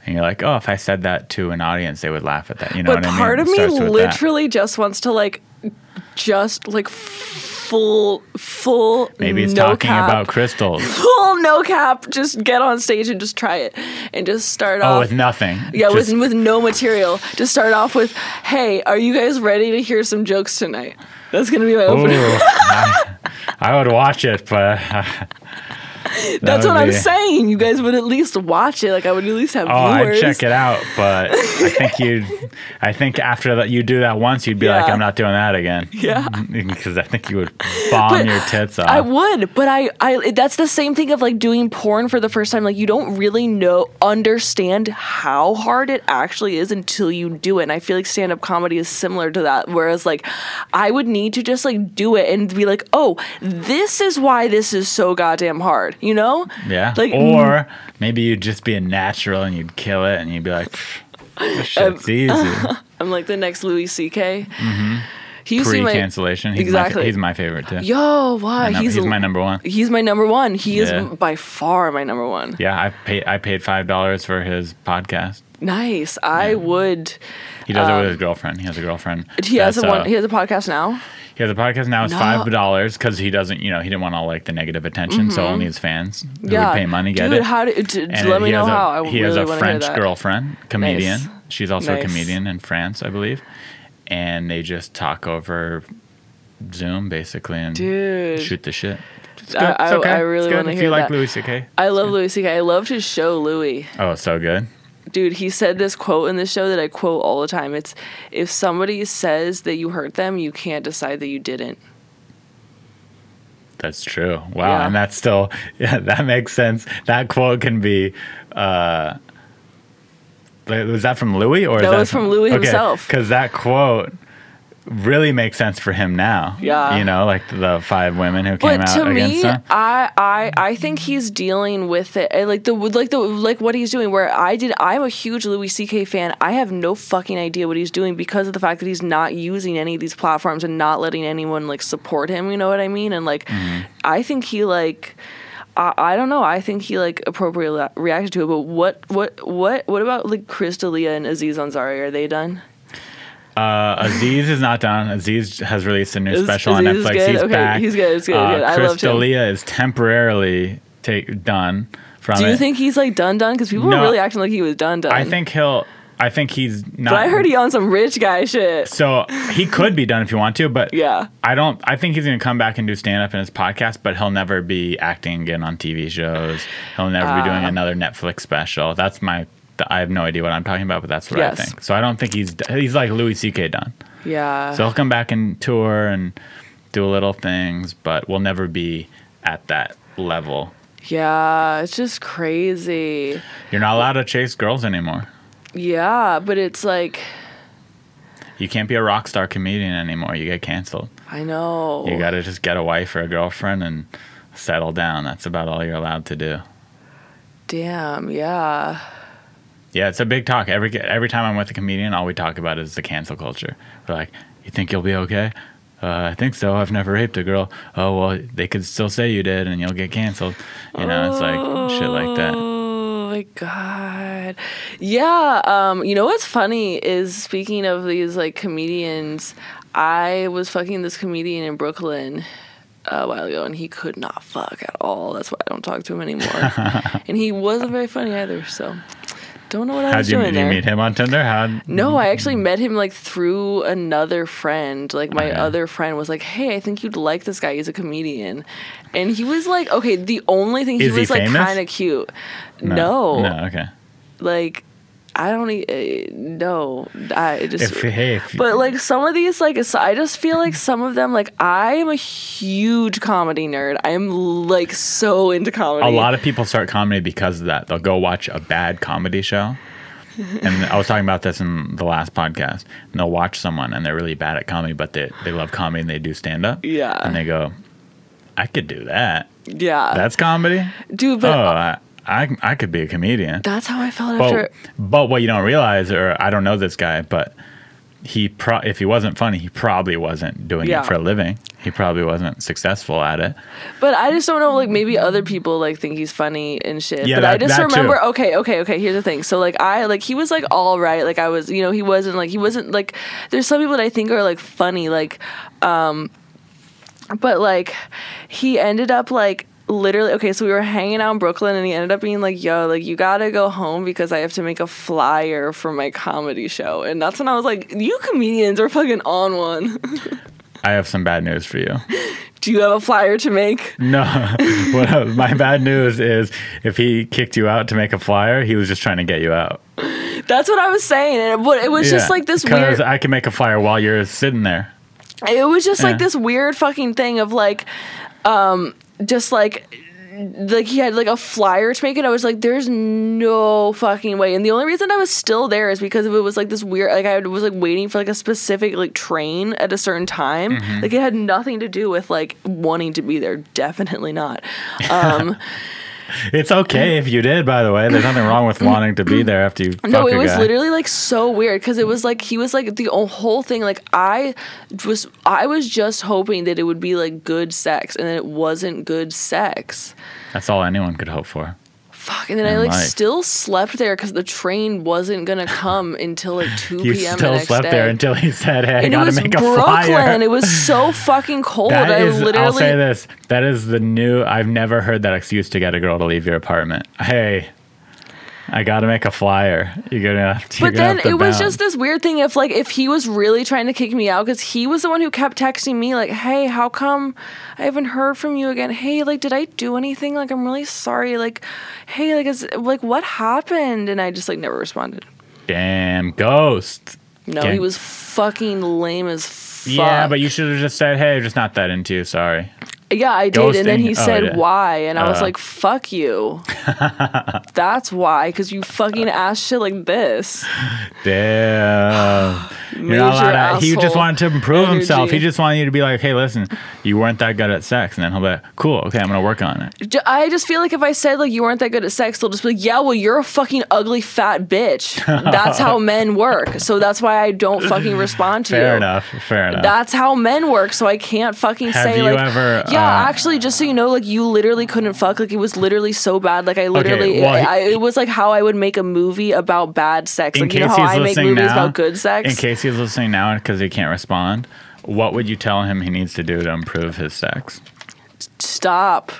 and you're like, "Oh, if I said that to an audience, they would laugh at that." You know but what I mean? part of me with that. literally just wants to like just like full full maybe it's no talking cap, about crystals. full no cap. Just get on stage and just try it and just start oh, off with nothing. yeah Just- with with no material. Just start off with hey are you guys ready to hear some jokes tonight? That's gonna be my Ooh, opening I, I would watch it, but uh, That's what I'm saying. You guys would at least watch it. Like I would at least have oh, viewers. I'd check it out. But I think you'd, I think after that you do that once, you'd be like, I'm not doing that again. Yeah. because I think you would bomb But your tits off. I would, but I, I that's the same thing of like doing porn for the first time. Like you don't really know understand how hard it actually is until you do it. And I feel like stand up comedy is similar to that. Whereas like I would need to just like do it and be like, oh, this is why this is so goddamn hard. You know? Yeah. Like or maybe you'd just be a natural and you'd kill it and you'd be like, "Pff, this Um, shit's easy. I'm like the next Louis C.K. Mm-hmm. He used to be my- pre-cancellation. He's Exactly. My, he's my favorite too. Yo, why? My num- he's he's my number one. He's my number one. He Yeah. is by far my number one. Yeah, I paid. I paid five dollars for his podcast. Nice. I would. He does it with his girlfriend. He has a girlfriend. Um, He has a one. uh, He has a podcast now. He has a podcast now. It's No. five dollars because he doesn't. You know, he didn't want all like the negative attention. So only his fans who Mm-hmm. Yeah. would pay money get Dude, it. how do? d- And let me know a- how. I he really has a want to hear French girlfriend, comedian. Nice. She's also Nice. a comedian in France, I believe. And they just talk over Zoom basically and Dude. shoot the shit. It's I-. It's I- okay. I really It's good wanna if hear you like that. Louis C.K. I love Louis C.K. I loved his show, Louis. Oh, so good. Dude, he said this quote in this show that I quote all the time. It's if somebody says that you hurt them, you can't decide that you didn't. That's true. Wow, Yeah. and that's still yeah, that makes sense. That quote can be. uh was that from Louis or is That that was from Louis himself. Because that quote really makes sense for him now. Yeah. you know, like the five women who came But out to against me, him. I, I I think he's dealing with it eh, like the like the like what he's doing. Where I did, I'm a huge Louis C.K. fan. I have no fucking idea what he's doing because of the fact that he's not using any of these platforms and not letting anyone like support him. You know what I mean? And like, Mm-hmm. I think he like. I, I don't know. I think he like appropriately reacted to it. But what what what what about like Chris D'Elia and Aziz Ansari? Are they done? Uh, Aziz is not done. Aziz has released a new Is- special on Aziz is Netflix. good? He's Okay, back. he's good, he's good, Uh, good. I Chris. D'Elia is temporarily take done from Do you it. think he's like done done? Because people No. were really acting like he was done done. I think he'll. I think he's not. But I heard he on some rich guy shit. So he could be done if you want to, but Yeah. I don't. I think he's going to come back and do stand up in his podcast, but he'll never be acting again on TV shows. He'll never be Ah. doing another Netflix special. That's my. I have no idea what I'm talking about, but that's what Yes. I think. So I don't think he's he's like Louis C.K. done. Yeah. So he'll come back and tour and do a little things, but we'll never be at that level. yeah, it's just crazy. You're not allowed to chase girls anymore. Yeah, but it's like You can't be a rock star comedian anymore. You get canceled. I know. You got to just get a wife or a girlfriend and settle down. That's about all you're allowed to do. Damn, yeah. Yeah, it's a big talk. Every every time I'm with a comedian, all we talk about is the cancel culture. We're like, "You think you'll be okay?" Uh, I think so. I've never raped a girl. Oh well, they could still say you did, and you'll get canceled. You know, it's like shit like that. Oh my god. Yeah, um, you know what's funny is speaking of these like comedians, I was fucking this comedian in Brooklyn a while ago and he could not fuck at all. That's why I don't talk to him anymore. and he wasn't very funny either, so don't know what I How'd was you, doing did you there. meet him on Tinder? How? No, I actually met him like through another friend. Like my oh, Okay. other friend was like, "Hey, I think you'd like this guy. He's a comedian." And he was like, "Okay, the only thing he Is he was like kind of cute." No. No. Okay. Like I don't e- uh, no. I just If hey, if, but like some of these like I just feel like some of them like I am a huge comedy nerd. I am like so into comedy. a lot of people start comedy because of that. They'll go watch a bad comedy show. and I was talking about this in the last podcast. And they'll watch someone and they're really bad at comedy, but they, they love comedy and they do stand up. Yeah. And they go, I could do that. yeah. That's comedy? Dude, Oh, but I, I, I could be a comedian. that's how I felt But, after but what you don't realize, or I don't know this guy, but he pro- if he wasn't funny, he probably wasn't doing Yeah. it for a living. He probably wasn't successful at it. But I just don't know. Like maybe other people like think he's funny and shit. Yeah, but I just that too. remember. Okay, okay, okay. Here's the thing. So like I like he was like all right. Like I was, you know, he wasn't like he wasn't like. There's some people that I think are like funny. Like, um, but like he ended up like literally okay so we were hanging out in brooklyn and he ended up being like yo like you gotta go home because i have to make a flyer for my comedy show and that's when i was like you comedians are fucking on one I have some bad news for you. do you have a flyer to make No, what, my bad news is if he kicked you out to make a flyer, he was just trying to get you out. That's what I was saying, and it, it was just like this weird Because weird. I can make a flyer while you're sitting there. It was just like this weird fucking thing of like, um, just like, like he had like a flyer to make it. I was like, there's no fucking way. And the only reason I was still there is because of it was like this weird. Like I was like waiting for like a specific like train at a certain time. Mm-hmm. Like it had nothing to do with like wanting to be there. Definitely not. Um. It's okay if you did, by the way. There's nothing wrong with wanting to be there after you. No, it was guy. literally like so weird because it was like he was like the whole thing. Like I was, I was just hoping that it would be like good sex, and then it wasn't good sex. That's all anyone could hope for. Fuck, and then I like still slept there because the train wasn't gonna come until like two You p.m. the still next slept day. there until he said, "Hey, I and gotta make a Brooklyn. flyer." It was so fucking cold. That I is, literally. I'll say this. That is the new. I've never heard that excuse to get a girl to leave your apartment. Hey, I got to make a flyer. You're gonna. Have to, But then to it was just this weird thing if like if he was really trying to kick me out because he was the one who kept texting me like, "Hey, how come I haven't heard from you again? Hey, like did I do anything? Like I'm really sorry. Like, hey, like is like what happened?" And I just like never responded. damn ghost. No, Okay. he was fucking lame as fuck. Yeah, but you should have just said, "Hey, just not that into you. Sorry." Yeah, I did, and then he Oh, said yeah. why, and I was Uh. like, "Fuck you." That's why, because you fucking ass shit like this. Damn. You're not allowed to, he just wanted to improve himself. He just wanted you to be like, hey, listen, you weren't that good at sex. And then he'll be like, cool, okay, I'm going to work on it. I just feel like if I said like you weren't that good at sex, they'll just be like, "Yeah, well, you're a fucking ugly fat bitch." That's how men work. So that's why I don't fucking respond to you. Fair enough. Fair enough. That's how men work. So I can't fucking Have say you like, ever, yeah. Uh, actually, just so you know, like you literally couldn't fuck. Like it was literally so bad. Like I literally, well, he- I, it was like how I would make a movie about bad sex. in Like you know how he's I make movies now, about good sex. in case he's listening now because he can't respond, what would you tell him he needs to do to improve his sex? Stop.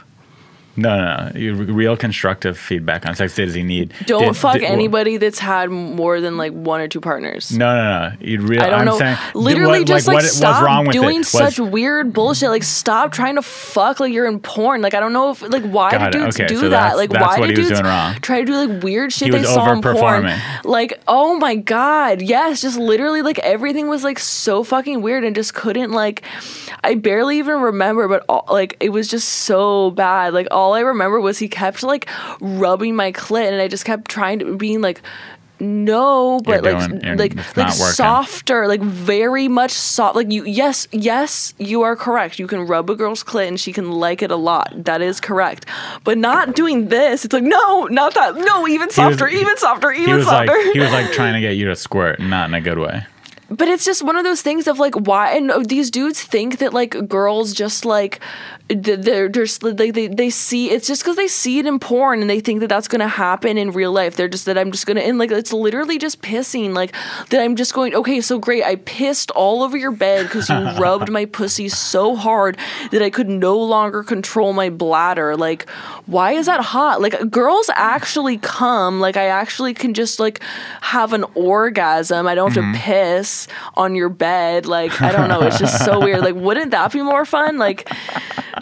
No, no, no. Real constructive feedback on sex. Does he need? Don't did- fuck did- anybody that's had more than like one or two partners. No, no, no. You really? I don't I'm know. saying, Literally, what, just like, what, stop wrong with doing such weird bullshit. Like, stop trying to fuck like you're in porn. Like, I don't know if like why do dudes Okay, do so that? that's- Like, that's why do dudes try to do like weird shit He they saw in porn? Like, oh my god, yes, just literally like everything was like so fucking weird and just couldn't like. I barely even remember, but all, like it was just so bad. Like all I remember was he kept like rubbing my clit, and I just kept trying to being like. No, but You're like doing- like like working. softer, like very much soft. Like you, yes, yes, you are correct. You can rub a girl's clit and she can like it a lot. That is correct. But not doing this. It's like no, not that. No, even He was- softer, even softer, even was softer. like he was like trying to get you to squirt, not in a good way. But it's just one of those things of like why and uh, these dudes think that like girls just like they're just like they, they see it's just because they see it in porn and they think that that's gonna happen in real life. They're just that I'm just gonna and like it's literally just pissing like that I'm just going okay so great I pissed all over your bed because you rubbed my pussy so hard that I could no longer control my bladder. Like why is that hot? Like girls actually come like I actually can just like have an orgasm. I don't have Mm-hmm. to piss on your bed. Like I don't know. It's just so weird. Like wouldn't that be more fun? Like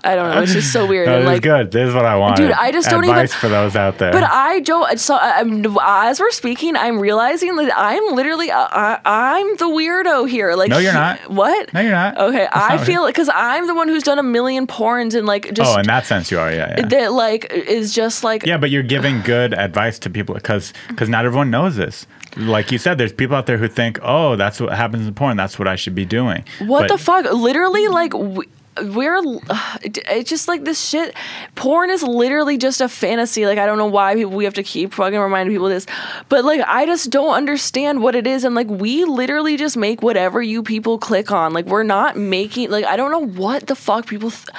I don't know. It's just so weird. No, and like good. This is what I want. Dude, I just don't even- Advice for those out there. but I don't. So I'm, as we're speaking, I'm realizing that I'm literally uh, I, I'm the weirdo here. Like No, you're not. What? No, you're not. Okay, That's I not feel because I'm the one who's done a million porns and like just oh, in that sense, you are. Yeah, yeah. that like is just like Yeah, but you're giving good advice to people because because not everyone knows this. Like you said, there's people out there who think, oh, that's what happens in porn. That's what I should be doing. What But the fuck? Literally, like. We, we're it's just like this shit porn is literally just a fantasy. Like i don't know why people, we have to keep fucking reminding people this but like i just don't understand what it is. And like we literally just make whatever you people click on. Like we're not making like i don't know what the fuck people th-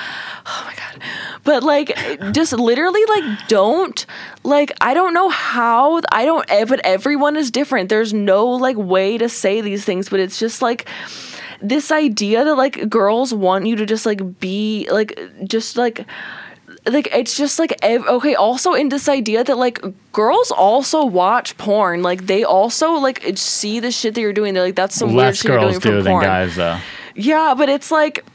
oh my god. But like just literally like don't like i don't know how i don't eh, but everyone is different. There's no like way to say these things but it's just like this idea that like girls want you to just like be like just like like it's just like ev- okay also in this idea that like girls also watch porn like they also like see the shit that you're doing they're like that's some weird less shit you're girls doing do from than porn guys, though. yeah but it's like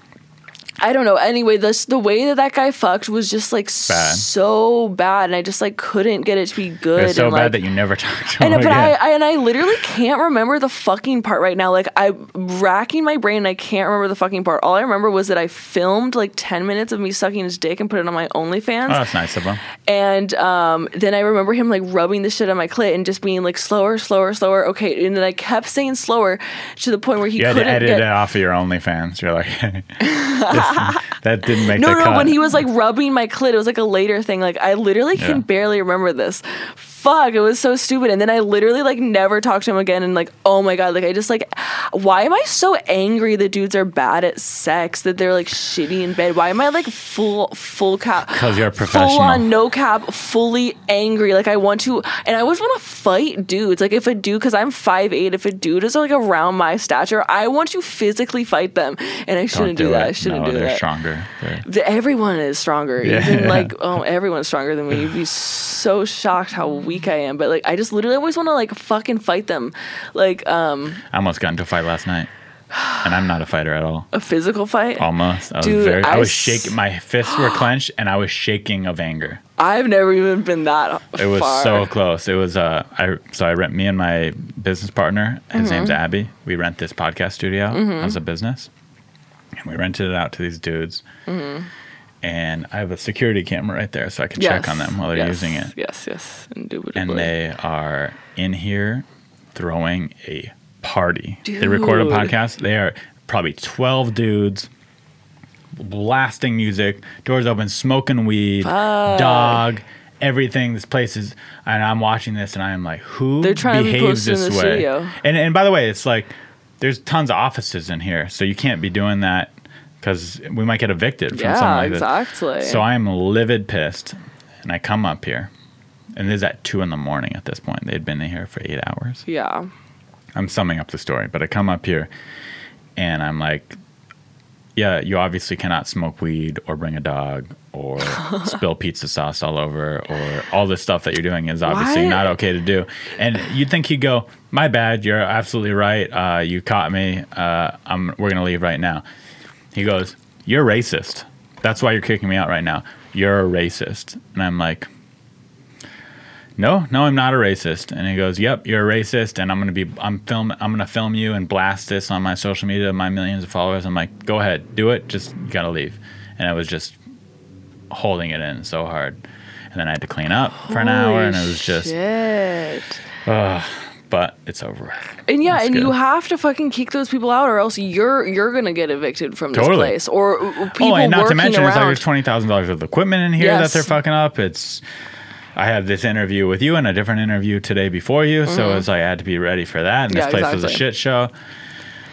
I don't know. Anyway, this the way that that guy fucked was just like Bad. so bad, and I just like couldn't get it to be good. It's so and, like, bad that you never talked to know, them but I. I and I literally can't remember the fucking part right now. Like I'm racking my brain and I can't remember the fucking part. All I remember was that I filmed like ten minutes of me sucking his dick and put it on my OnlyFans. oh, that's nice of them. And um, then I remember him like rubbing the shit on my clit and just being like slower, slower, slower. Okay, and then I kept saying slower to the point where he You had to couldn't edit get. it off of your OnlyFans. You're like, that didn't make No, no, cut. when he was like rubbing my clit, it was like a later thing. Like I literally Yeah. can barely remember this. Fuck, it was so stupid. And then I literally like never talked to him again. And like, oh my god, like I just like, why am I so angry that dudes are bad at sex? That they're like shitty in bed? Why am I like full full cap? Because you're a professional Full on no cap, fully angry. Like I want to, and I always want to fight dudes. Like if a dude, because I'm 5'8", if a dude is like around my stature, I want to physically fight them. And I shouldn't do, that. it. I shouldn't no, do they're that. stronger. They're- The- everyone is stronger. Yeah. Even like oh, everyone's stronger than me. You'd be so shocked how weak I am. But like, I just literally always want to like fucking fight them, like um I almost got into a fight last night, and I'm not a fighter at all. a physical fight. Almost. I was very. I, I was shaking. My fists were clenched, and I was shaking of anger. I've never even been that. It was far. so close. It was. Uh, I so I rent me and my business partner. His Mm-hmm. name's Abby. We rent this podcast studio as a business, and we rented it out to these dudes. And I have a security camera right there, so I can check on them while they're yes, using it. Yes, yes, indubitably. and they are in here throwing a party. They record a podcast. They are probably 12 dudes blasting music, doors open, smoking weed, dog, everything. This place is, and I'm watching this and I am like, who They're trying to be behaves in this the way? studio. And, and by the way, it's like, there's tons of offices in here, so you can't be doing that because we might get evicted from Yeah, something like exactly. this. So I am livid pissed, and I come up here, and it is at two in the morning at this point. They'd been in here for eight hours. yeah. I'm summing up the story, but I come up here, and I'm like, "Yeah, you obviously cannot smoke weed or bring a dog or spill pizza sauce all over or all this stuff that you're doing is obviously Why- not okay to do." And you'd think he'd go, "My bad. You're absolutely right. Uh, you caught me. Uh, I'm. We're gonna leave right now." He goes, "You're racist. That's why you're kicking me out right now. You're a racist." And I'm like, "No, no, I'm not a racist." And he goes, "Yep, you're a racist, and I'm gonna be, I'm film, I'm gonna film you and blast this on my social media, my millions of followers." I'm like, "Go ahead, do it. Just you gotta leave." And I was just holding it in so hard, and then I had to clean up for an hour, and it was just, Shit. But it's over. And yeah, It's and you have to fucking kick those people out, or else you're you're gonna get evicted from this Totally. place, or uh, people oh, and not to working mention, it's like around. there's twenty thousand dollars worth of equipment in here that they're fucking up. It's I had this interview with you and a different interview today before you, so it's like I had to be ready for that. And this Mm-hmm. Yeah, place was a shit show.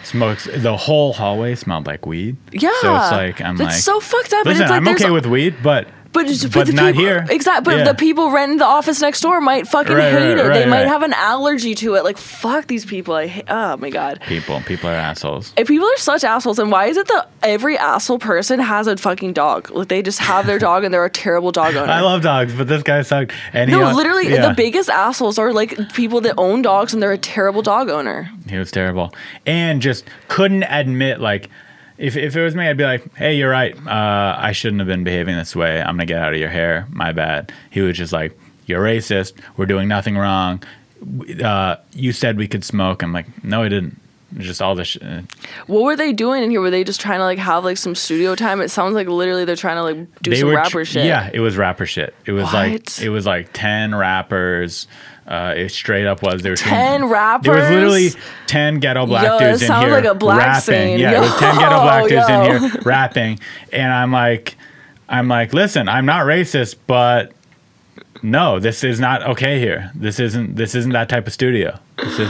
Smokes the whole hallway smelled like weed. yeah, so it's like I'm that's like, so fucked up. and listen, it's like I'm okay with weed, but But, just, but the not people, here. Exactly. But Yeah. the people renting the office next door might fucking Right, hate right, it. they right, might have an allergy to it. Like fuck these people. I hate, oh my god. people people are assholes. If people are such assholes. And why is it that every asshole person has a fucking dog? Like they just have their dog and they're a terrible dog owner. I love dogs, but this guy sucked. And no, literally, yeah. the biggest assholes are like people that own dogs and they're a terrible dog owner. He was terrible, and just couldn't admit like. If, if it was me, I'd be like, "Hey, you're right. Uh, I shouldn't have been behaving this way. I'm gonna get out of your hair. My bad." He was just like, "You're racist. We're doing nothing wrong. Uh, you said we could smoke." I'm like, "No, I didn't. Just all this." Sh- uh, What were they doing in here? Were they just trying to like have like some studio time? It sounds like literally they're trying to like do some rapper tr- shit. Yeah, it was rapper shit. It was like it was like ten rappers. Uh, it straight up was there were 10 rappers. There was literally ten ghetto black Yo, dudes in sounds here like a black rapping. scene. Yeah, it was ten ghetto black dudes yo. in here rapping, and I'm like, I'm like, listen, I'm not racist, but no, this is not okay here. This isn't this isn't that type of studio. This is,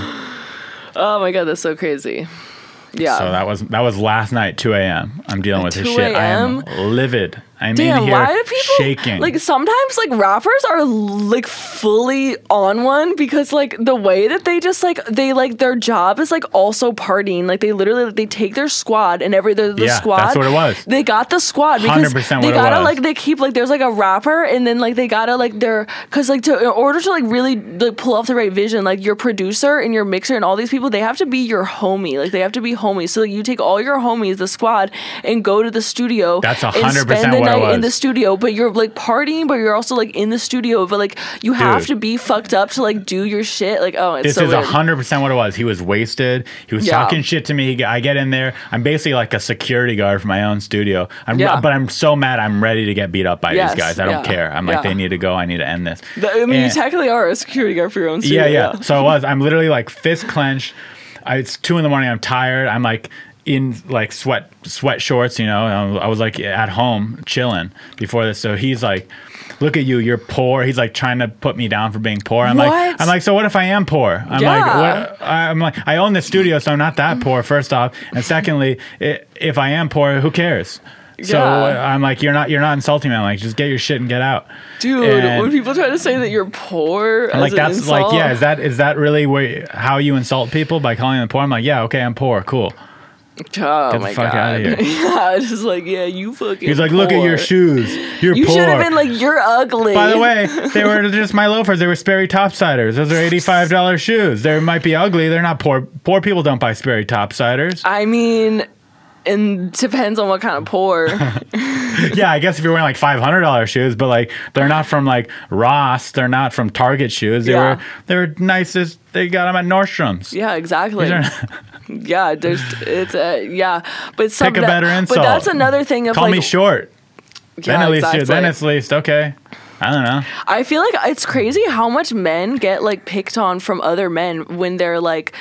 Oh my god, that's so crazy. Yeah. so that was that was last night, 2 a.m. I'm dealing with this shit. I a.m.? livid. I'm Damn, in here why do people shaking. like sometimes like rappers are like fully on one because like the way that they just like they like their job is like also partying like they literally like, they take their squad and every the, the Yeah, squad that's what it was. they got the squad because 100% they gotta like they keep like there's like a rapper and then like they gotta like their because like to in order to like really like pull off the right vision like your producer and your mixer and all these people they have to be your homie like they have to be homies so like, you take all your homies the squad and go to the studio That's 100% spend the what night in the studio, but you're like partying, but you're also like in the studio, but like you have Dude. to be fucked up to like do your shit. Like, oh, it's This so is hundred percent what it was. He was wasted. He was Yeah. talking shit to me. I get in there. I'm basically like a security guard for my own studio. I'm, Yeah. but I'm so mad. I'm ready to get beat up by Yes, these guys. I don't yeah, care. I'm like, they need to go. I need to end this. The- I mean, you technically are a security guard for your own studio. yeah, yeah. So I was. I'm literally like fist clenched. I, it's two in the morning. I'm tired. I'm like in like sweat sweat shorts, you know. and I was like at home chilling before this. So he's like, "Look at you, you're poor." He's like trying to put me down for being poor. I'm like, I'm like, so what if I am poor? I'm Yeah. like, what? I'm like, I own the studio, so I'm not that poor. First off, and secondly, i if I am poor, who cares? So Yeah. I'm like, you're not you're not insulting me. I'm like, just get your shit and get out. Dude, And- when people try to say that you're poor, I'm like that's like yeah is that is that really where how you insult people by calling them poor? I'm like yeah okay I'm poor cool. Oh Get the my fuck god. outta here. yeah, it's just like yeah, you fucking. He's like look at your shoes you're poor. You should have been like you're ugly. By the way, they were just my loafers. They were Sperry topsiders. Those are eighty-five dollars shoes. They might be ugly. They're not poor. Poor people don't buy Sperry topsiders. I mean, and depends on what kind of poor. yeah, I guess if you're wearing like five hundred dollars shoes, but like they're not from like Ross. They're not from Target shoes. They Yeah. were they were nicest. They got them at Nordstrom's. yeah, exactly. Yeah, there's it's uh, yeah, but some Pick a that- better insult. But that's another thing of Call like me short. yeah, then at least exactly. you then it's least okay. I don't know. I feel like it's crazy how much men get like picked on from other men when they're like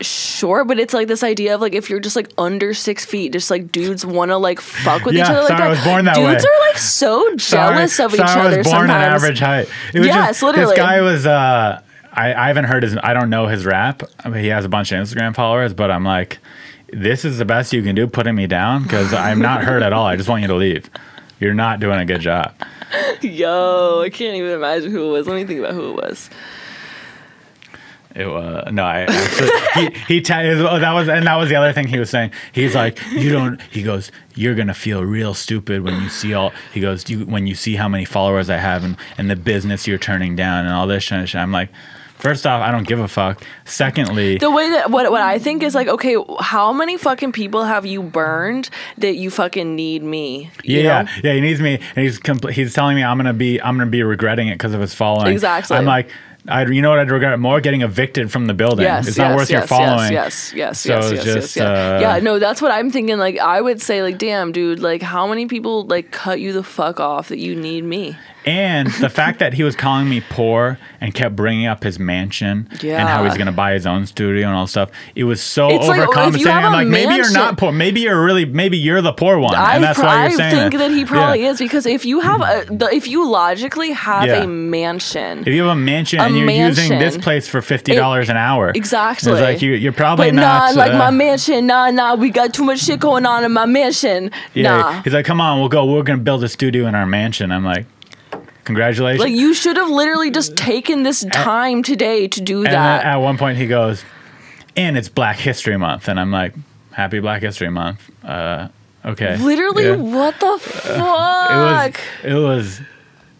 short, but it's like this idea of like if you're just like under six feet, just like dudes want to like fuck with each Yeah, other like sorry, that. I was born that dudes way. are like so jealous sorry, of each sorry, other I was born sometimes. at average height. It was Yes, just, literally. This guy was. uh I, I haven't heard his. I don't know his rap. I mean, he has a bunch of Instagram followers, but I'm like, this is the best you can do, putting me down because I'm not hurt at all. I just want you to leave. You're not doing a good job. Yo, I can't even imagine who it was. Let me think about who it was. It was no, I actually he he ta- oh, that was and that was the other thing he was saying. He's like, you don't. He goes, you're gonna feel real stupid when you see all. He goes, you when you see how many followers I have and and the business you're turning down and all this shit. I'm like, first off, I don't give a fuck. Secondly, The way that what what I think is like, okay, how many fucking people have you burned that you fucking need me? Yeah, know? yeah, he needs me, and he's compl- he's telling me I'm gonna be I'm gonna be regretting it because of his following. Exactly. I'm like. I'd, you know what I'd regret more? Getting evicted from the building. Yes, it's not yes, worth yes, your following. Yes, yes, So yes, it's yes, just, yes, yes. uh, yeah, no, that's what I'm thinking. Like, I would say, like, damn, dude, like, how many people like cut you the fuck off that you need me? And the fact that he was calling me poor and kept bringing up his mansion and how he's Yeah. going to buy his own studio and all stuff, it was so It's like, you overcompensating. have I'm like, maybe you're not poor. Maybe you're really, maybe you're the poor one, I, and that's pro- why you're saying I think that. that he probably Yeah. is because if you have a, the, if you logically have Yeah. a mansion, If you have a mansion A and you're using this place for fifty dollars an hour, Exactly. it's like you, you're probably but not. nah, like uh, my mansion, nah, nah, we got too much shit going on in my mansion. yeah, nah. he's like, come on, we'll go. We're going to build a studio in our mansion. I'm like, congratulations. Like you should have literally just taken this time today to do And that. at one point he goes, and it's Black History Month, and I'm like, Happy Black History Month. Uh, okay. Literally, Yeah. what the fuck? It was. It was.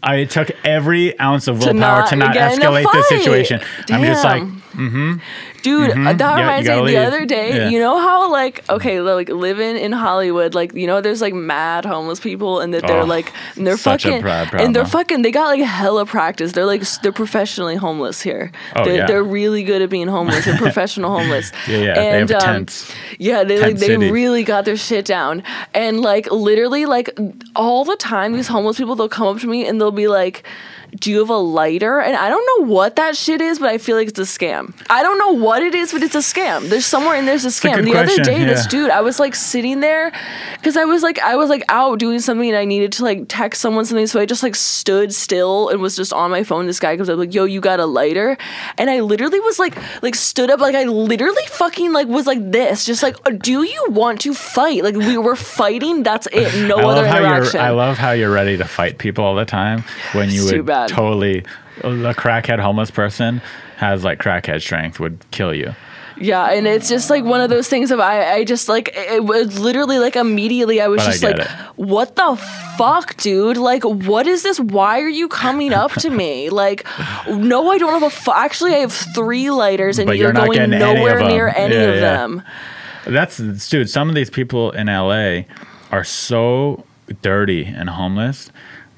I took every ounce of To willpower not to not in a escalate the fight. situation. I'm just like, Damn. Dude, uh, that Mm-hmm. Yeah, reminds me. gotta The leave. other day, Yeah. you know how like okay, like living in Hollywood, like you know, there's like mad homeless people, and that they're Oh, like, and they're fucking, and they're fucking, they got like hella practice. They're like, they're professionally homeless here. Oh, they're, yeah. they're really good at being homeless. They're professional homeless. Yeah, yeah, they And, have um, tents. Yeah, they like they city. really got their shit down, and like literally, like all the time, these homeless people they'll come up to me and they'll be like. Do you have a lighter? And I don't know what that shit is, but I feel like it's a scam. I don't know what it is, but it's a scam. There's somewhere in there's a a scam. good the question, other day, this dude, I was like sitting there because I was like I was like out doing something and I needed to like text someone something, so I just like stood still and was just on my phone. This guy comes up like, "Yo, you got a lighter?" And I literally was like like stood up like I literally fucking like was like this, just like, uh, "Do you want to fight?" Like we were fighting. That's it. No I other love how interaction. you're. I love how you're ready to fight people all the time when you It's too would bad. totally. A crackhead homeless person has like crackhead strength would kill you. Yeah, and it's just like one of those things of I, I just like it was literally like immediately I was But just get like, it. what the fuck, dude? Like, what is this? Why are you coming up to me? Like, no, I don't have a. Fu- Actually, I have three lighters, and But you're, you're not going getting any nowhere near any Yeah, of yeah. them. That's dude. Some of these people in LA are so dirty and homeless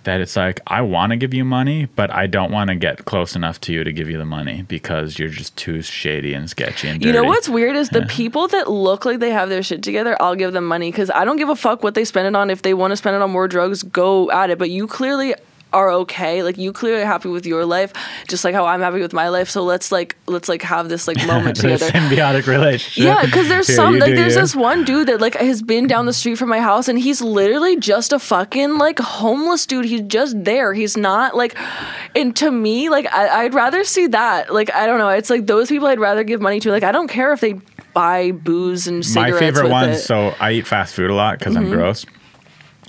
that it's like I want to give you money, but I don't want to get close enough to you to give you the money because you're just too shady and sketchy and dirty. You know what's weird is the people that look like they have their shit together, I'll give them money because I don't give a fuck what they spend it on. If they want to spend it on more drugs, go at it. But you clearly are okay. Like you clearly are happy with your life, just like how I'm happy with my life. So let's like let's like have this like moment together. symbiotic relationship. Yeah, because there's Here, some like there's you. this one dude that like has been down the street from my house and he's literally just a fucking like homeless dude. He's just there. He's not like, and to me like I, I'd rather see that. Like I don't know. It's like those people I'd rather give money to. Like I don't care if they buy booze and cigarettes my favorite ones. it. Mm-hmm. So I eat fast food a lot because I'm gross.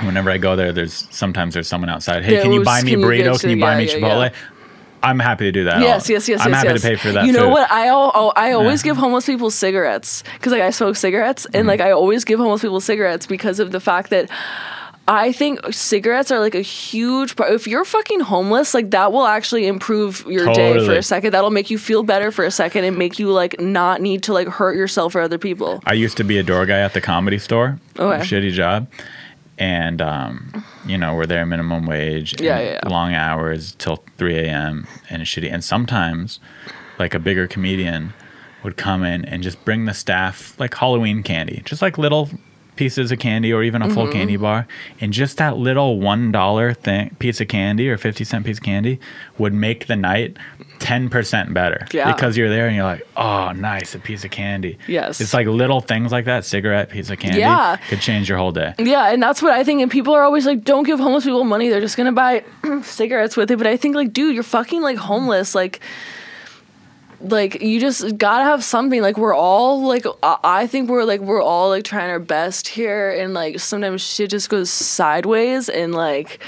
Whenever I go there, there's sometimes there's someone outside. Hey, Yeah, can you buy me a can you burrito? Can you buy yeah, me Chipotle? yeah. I'm happy to do that. Yes, yes, yes, I'm yes. happy yes. to pay for that. You know food. what? I al- oh, I always Yeah. give homeless people cigarettes because like I smoke cigarettes and Mm-hmm. like I always give homeless people cigarettes because of the fact that. I think cigarettes are like a huge part. If you're fucking homeless, like that will actually improve your day for a second. That'll make you feel better for a second and make you like not need to like hurt yourself or other people. I used to be a door guy at the comedy store. Okay. Shitty job. And, um, you know, we're there minimum wage. Yeah, yeah, yeah. Long hours till 3 a.m. and it's shitty. And sometimes, like a bigger comedian would come in and just bring the staff like Halloween candy, just like little pieces of candy or even a full Mm-hmm. candy bar. And just that little $1 thing, piece of candy or 50 cent piece of candy would make the night 10% better. Yeah. Because you're there and you're like, oh, nice, a piece of candy. Yes. It's like little things like that, cigarette, piece of candy, Yeah. could change your whole day. Yeah, and that's what I think. And people are always like, "Don't give homeless people money; they're just gonna buy cigarettes with it." But I think, like, dude, you're fucking like homeless. Like, like you just gotta have something. Like, we're all like, I, think we're like, we're all like trying our best here, and like sometimes shit just goes sideways, and like.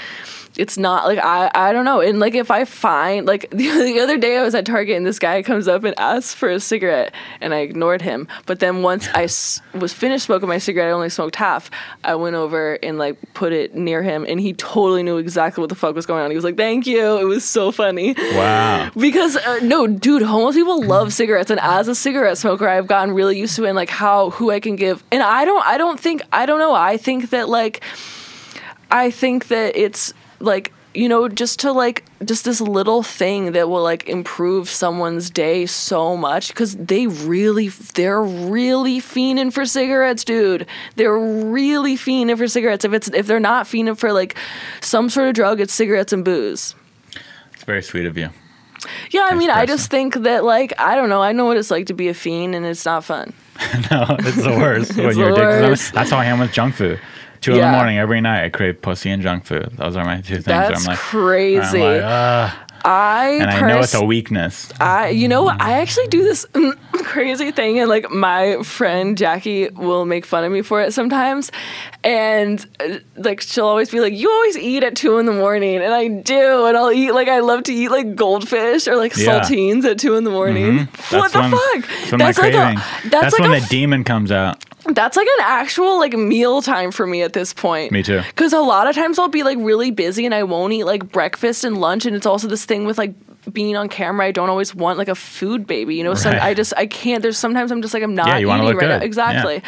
It's not like I I don't know. And like if I find like the, the other day I was at Target and this guy comes up and asks for a cigarette and I ignored him. But then once I s- was finished smoking my cigarette I only smoked half I went over and like put it near him and he totally knew exactly what the fuck was going on. He was like thank you. It was so funny. Wow. because uh, no dude homeless people love cigarettes. And as a cigarette smoker I've gotten really used to it and like how who I can give. And I don't I don't think I don't know. I think that like I think that it's like you know just to like just this little thing that will like improve someone's day so much because they really they're really fiending for cigarettes dude they're really fiending for cigarettes if it's if they're not fiending for like some sort of drug it's cigarettes and booze It's very sweet of you. yeah i mean i just think that like i don't know i know what it's like to be a fiend and it's not fun no, it's the worst. when It's you're addicted to worst. something. That's how I am with junk food. Two in the morning every night, I crave pussy and junk food. Those are my two things. That's I'm like, crazy. Like, i and I know it's a weakness. I, you know, what? I actually do this crazy thing, and like my friend Jackie will make fun of me for it sometimes, and uh, like she'll always be like, "You always eat at two in the morning," and I do, and I'll eat like I love to eat like goldfish or like Yeah. saltines at two in the morning. What That's the when- fuck? That's like a that's, That's, like when a the demon comes out. That's like an actual like meal time for me at this point. Me too. Because a lot of times I'll be like really busy and I won't eat like breakfast and lunch, and it's also this thing with like being on camera. I don't always want like a food baby, you know. So Right. I just I can't. There's sometimes I'm just like I'm not Yeah, eating right now. good. Exactly.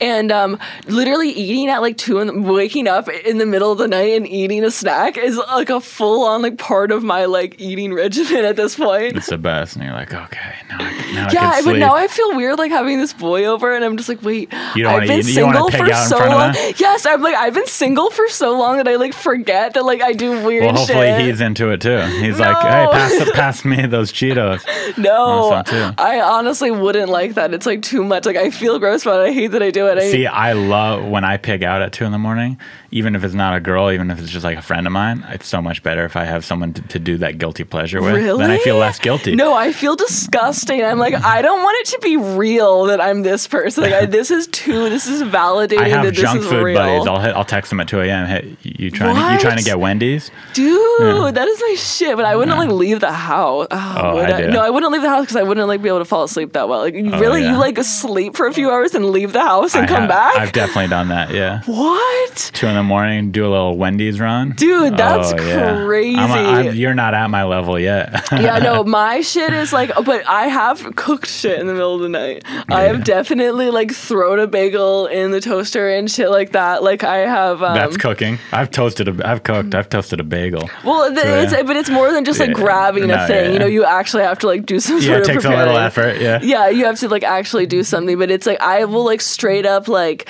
And um, literally eating at like two and waking up in the middle of the night and eating a snack is like a full on like part of my like eating regimen at this point. It's the best. And you're like, okay, now I, can- now I Yeah, can but now I feel weird like having this boy over, and I'm just like, wait, You don't I've been eat- you don't wanna single for so long. Yes, I'm like, I've been single for so long that I like forget that like I do weird well, hopefully shit. he's into it too. He's like, hey, No. Pass, pass me those Cheetos. no, I honestly wouldn't like that. It's like too much. Like I feel gross about it. I hate that I do it. I, See, I love when I pig out at two in the morning, even if it's not a girl, even if it's just like a friend of mine. It's so much better if I have someone to, to do that guilty pleasure with. really? Then I feel less guilty. No, I feel disgusting. I'm like, I don't want it to be real that I'm this person. Like, I, this is too. This is validating I have that this junk is food real. buddies. I'll hit, I'll text them at 2 a.m. Hey, you trying to, you trying to get Wendy's? Dude, that is my shit. But I wouldn't like leave the house. Oh, Oh, would I do. No, I wouldn't leave the house because I wouldn't like be able to fall asleep that well. Like, you Oh, really, yeah. you like sleep for a few hours and leave the house and I come have- back? I've definitely done that. Yeah. what? Two in the morning, do a little Wendy's run. Dude, that's Oh, yeah. crazy. I'm a, I'm, you're not at my level yet. yeah, no, my shit is like, but I have cooked shit in the middle of the night. I have definitely like thrown a bagel in the toaster and shit like that. Like I have. Um, That's cooking. I've toasted a. I've cooked. I've toasted a bagel. well, the, So, it's, yeah. but it's more than just like Yeah. grabbing No, a thing. yeah. You know, you actually have to like do some Yeah, sort it of takes a little effort. Yeah. yeah you have to like actually do something but it's like i will like straight up like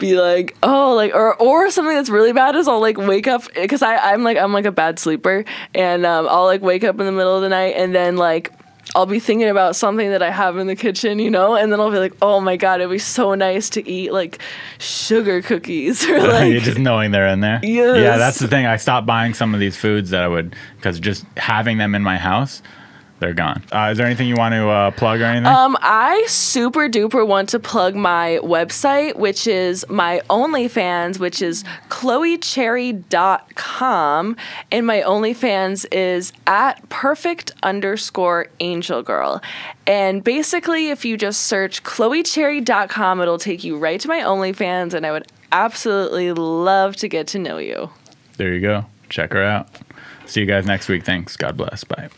be like, oh, like, or or something that's really bad is I'll like wake up because I I'm like I'm like a bad sleeper, and um, I'll like wake up in the middle of the night and then like. I'll be thinking about something that I have in the kitchen, you know, and then I'll be like, "Oh my god, it'd be so nice to eat like sugar cookies or like You're just knowing they're in there. Yes. Yeah, that's the thing. I stopped buying some of these foods that I would because just having them in my house, they're gone. Uh, is there anything you want to uh, plug or anything? Um, I super duper want to plug my website, which is my OnlyFans, which is chloecherry.com. And my OnlyFans is at perfect underscore angel girl. And basically, if you just search chloecherry.com, it'll take you right to my OnlyFans. And I would absolutely love to get to know you. there you go. Check her out. See you guys next week. Thanks. God bless. Bye.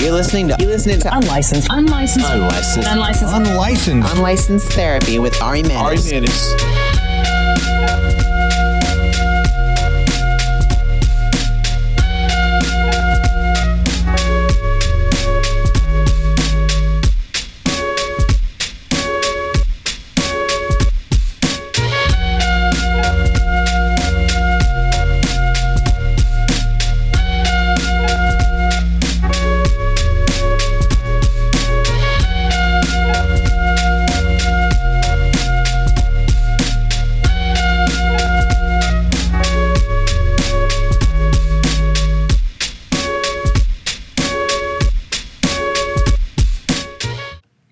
You're listening to you're listening to Unlicensed. Unlicensed. Unlicensed. Unlicensed. Unlicensed. Unlicensed Therapy with Ari Ari Manis. Manis.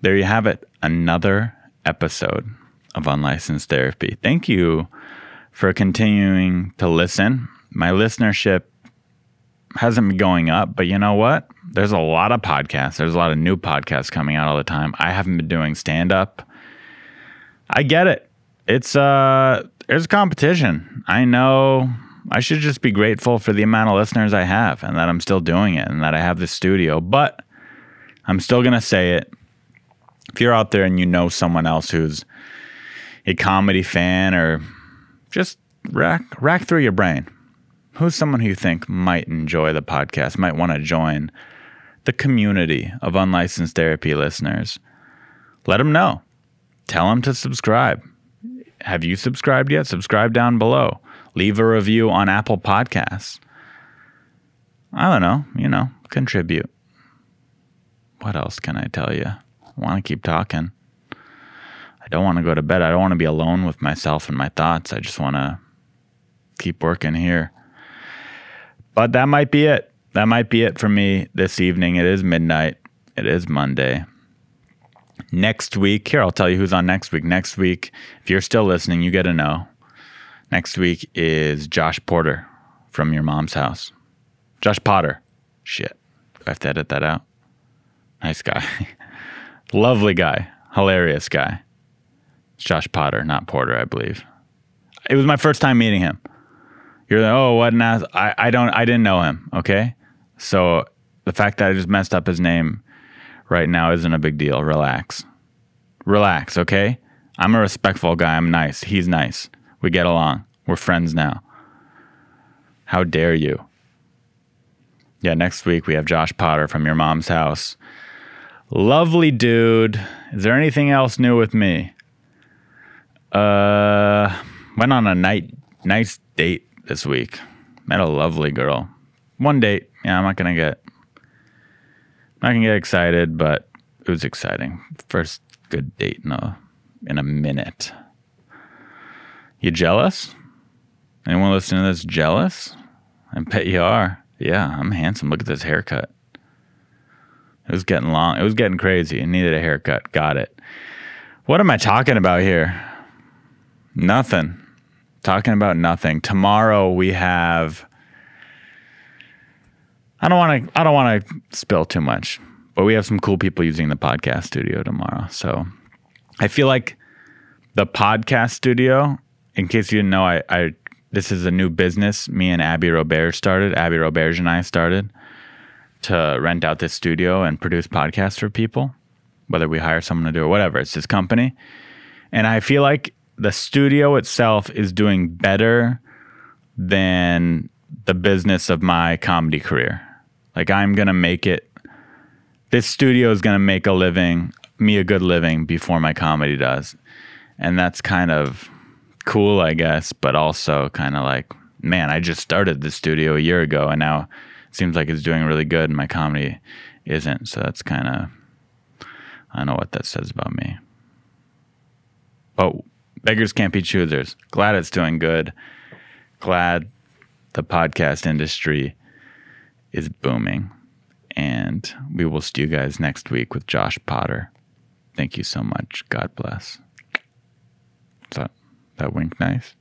There you have it. Another episode of Unlicensed Therapy. Thank you for continuing to listen. My listenership hasn't been going up, but you know what? There's a lot of podcasts. There's a lot of new podcasts coming out all the time. I haven't been doing stand up. I get it. It's uh there's competition. I know I should just be grateful for the amount of listeners I have and that I'm still doing it and that I have this studio, but I'm still going to say it if you're out there and you know someone else who's a comedy fan or just rack rack through your brain who's someone who you think might enjoy the podcast might want to join the community of unlicensed therapy listeners let them know. Tell them to subscribe. Have you subscribed yet? Subscribe down below. Leave a review on apple podcasts. I don't know you know contribute. What else can i tell you want to keep talking. I don't want to go to bed. I don't want to be alone with myself and my thoughts. I just want to keep working here. But that might be it. That might be it for me this evening. It is midnight. It is Monday. Next week, here, I'll tell you who's on next week. Next week, if you're still listening, you get to know. Next week is Josh Porter from your mom's house. Josh Potter. Shit. Do I have to edit that out? Nice guy. Lovely guy, hilarious guy. It's Josh Potter, not Porter, I believe. It was my first time meeting him. You're like, oh, what an ass. I, I don't, I didn't know him. Okay, so the fact that I just messed up his name right now isn't a big deal. Relax, relax. Okay, I'm a respectful guy. I'm nice. He's nice. We get along. We're friends now. How dare you? Yeah, next week we have Josh Potter from your mom's house. Lovely dude. Is there anything else new with me? Uh, went on a night nice date this week. Met a lovely girl. One date. Yeah, I'm not gonna get not gonna get excited, but it was exciting. First good date in a in a minute. You jealous? Anyone listening to this jealous? I bet you are. Yeah, I'm handsome. Look at this haircut. It was getting long. It was getting crazy. I needed a haircut. Got it. What am I talking about here? Nothing. Talking about nothing. Tomorrow we have I don't want to I don't want to spill too much, but we have some cool people using the podcast studio tomorrow. So I feel like the podcast studio, in case you didn't know, I, I this is a new business me and Abby Robert started. Abby Robert and I started to rent out this studio and produce podcasts for people, whether we hire someone to do it, whatever. It's his company. And I feel like the studio itself is doing better than the business of my comedy career. Like I'm going to make it this studio is going to make a living me a good living before my comedy does. And that's kind of cool, I guess, but also kind of like, man, I just started the studio a year ago and now seems like it's doing really good and my comedy isn't. So that's kind of, I don't know what that says about me. But beggars can't be choosers. Glad it's doing good. Glad the podcast industry is booming. And we will see you guys next week with Josh Potter. Thank you so much. God bless. Is that, that wink nice?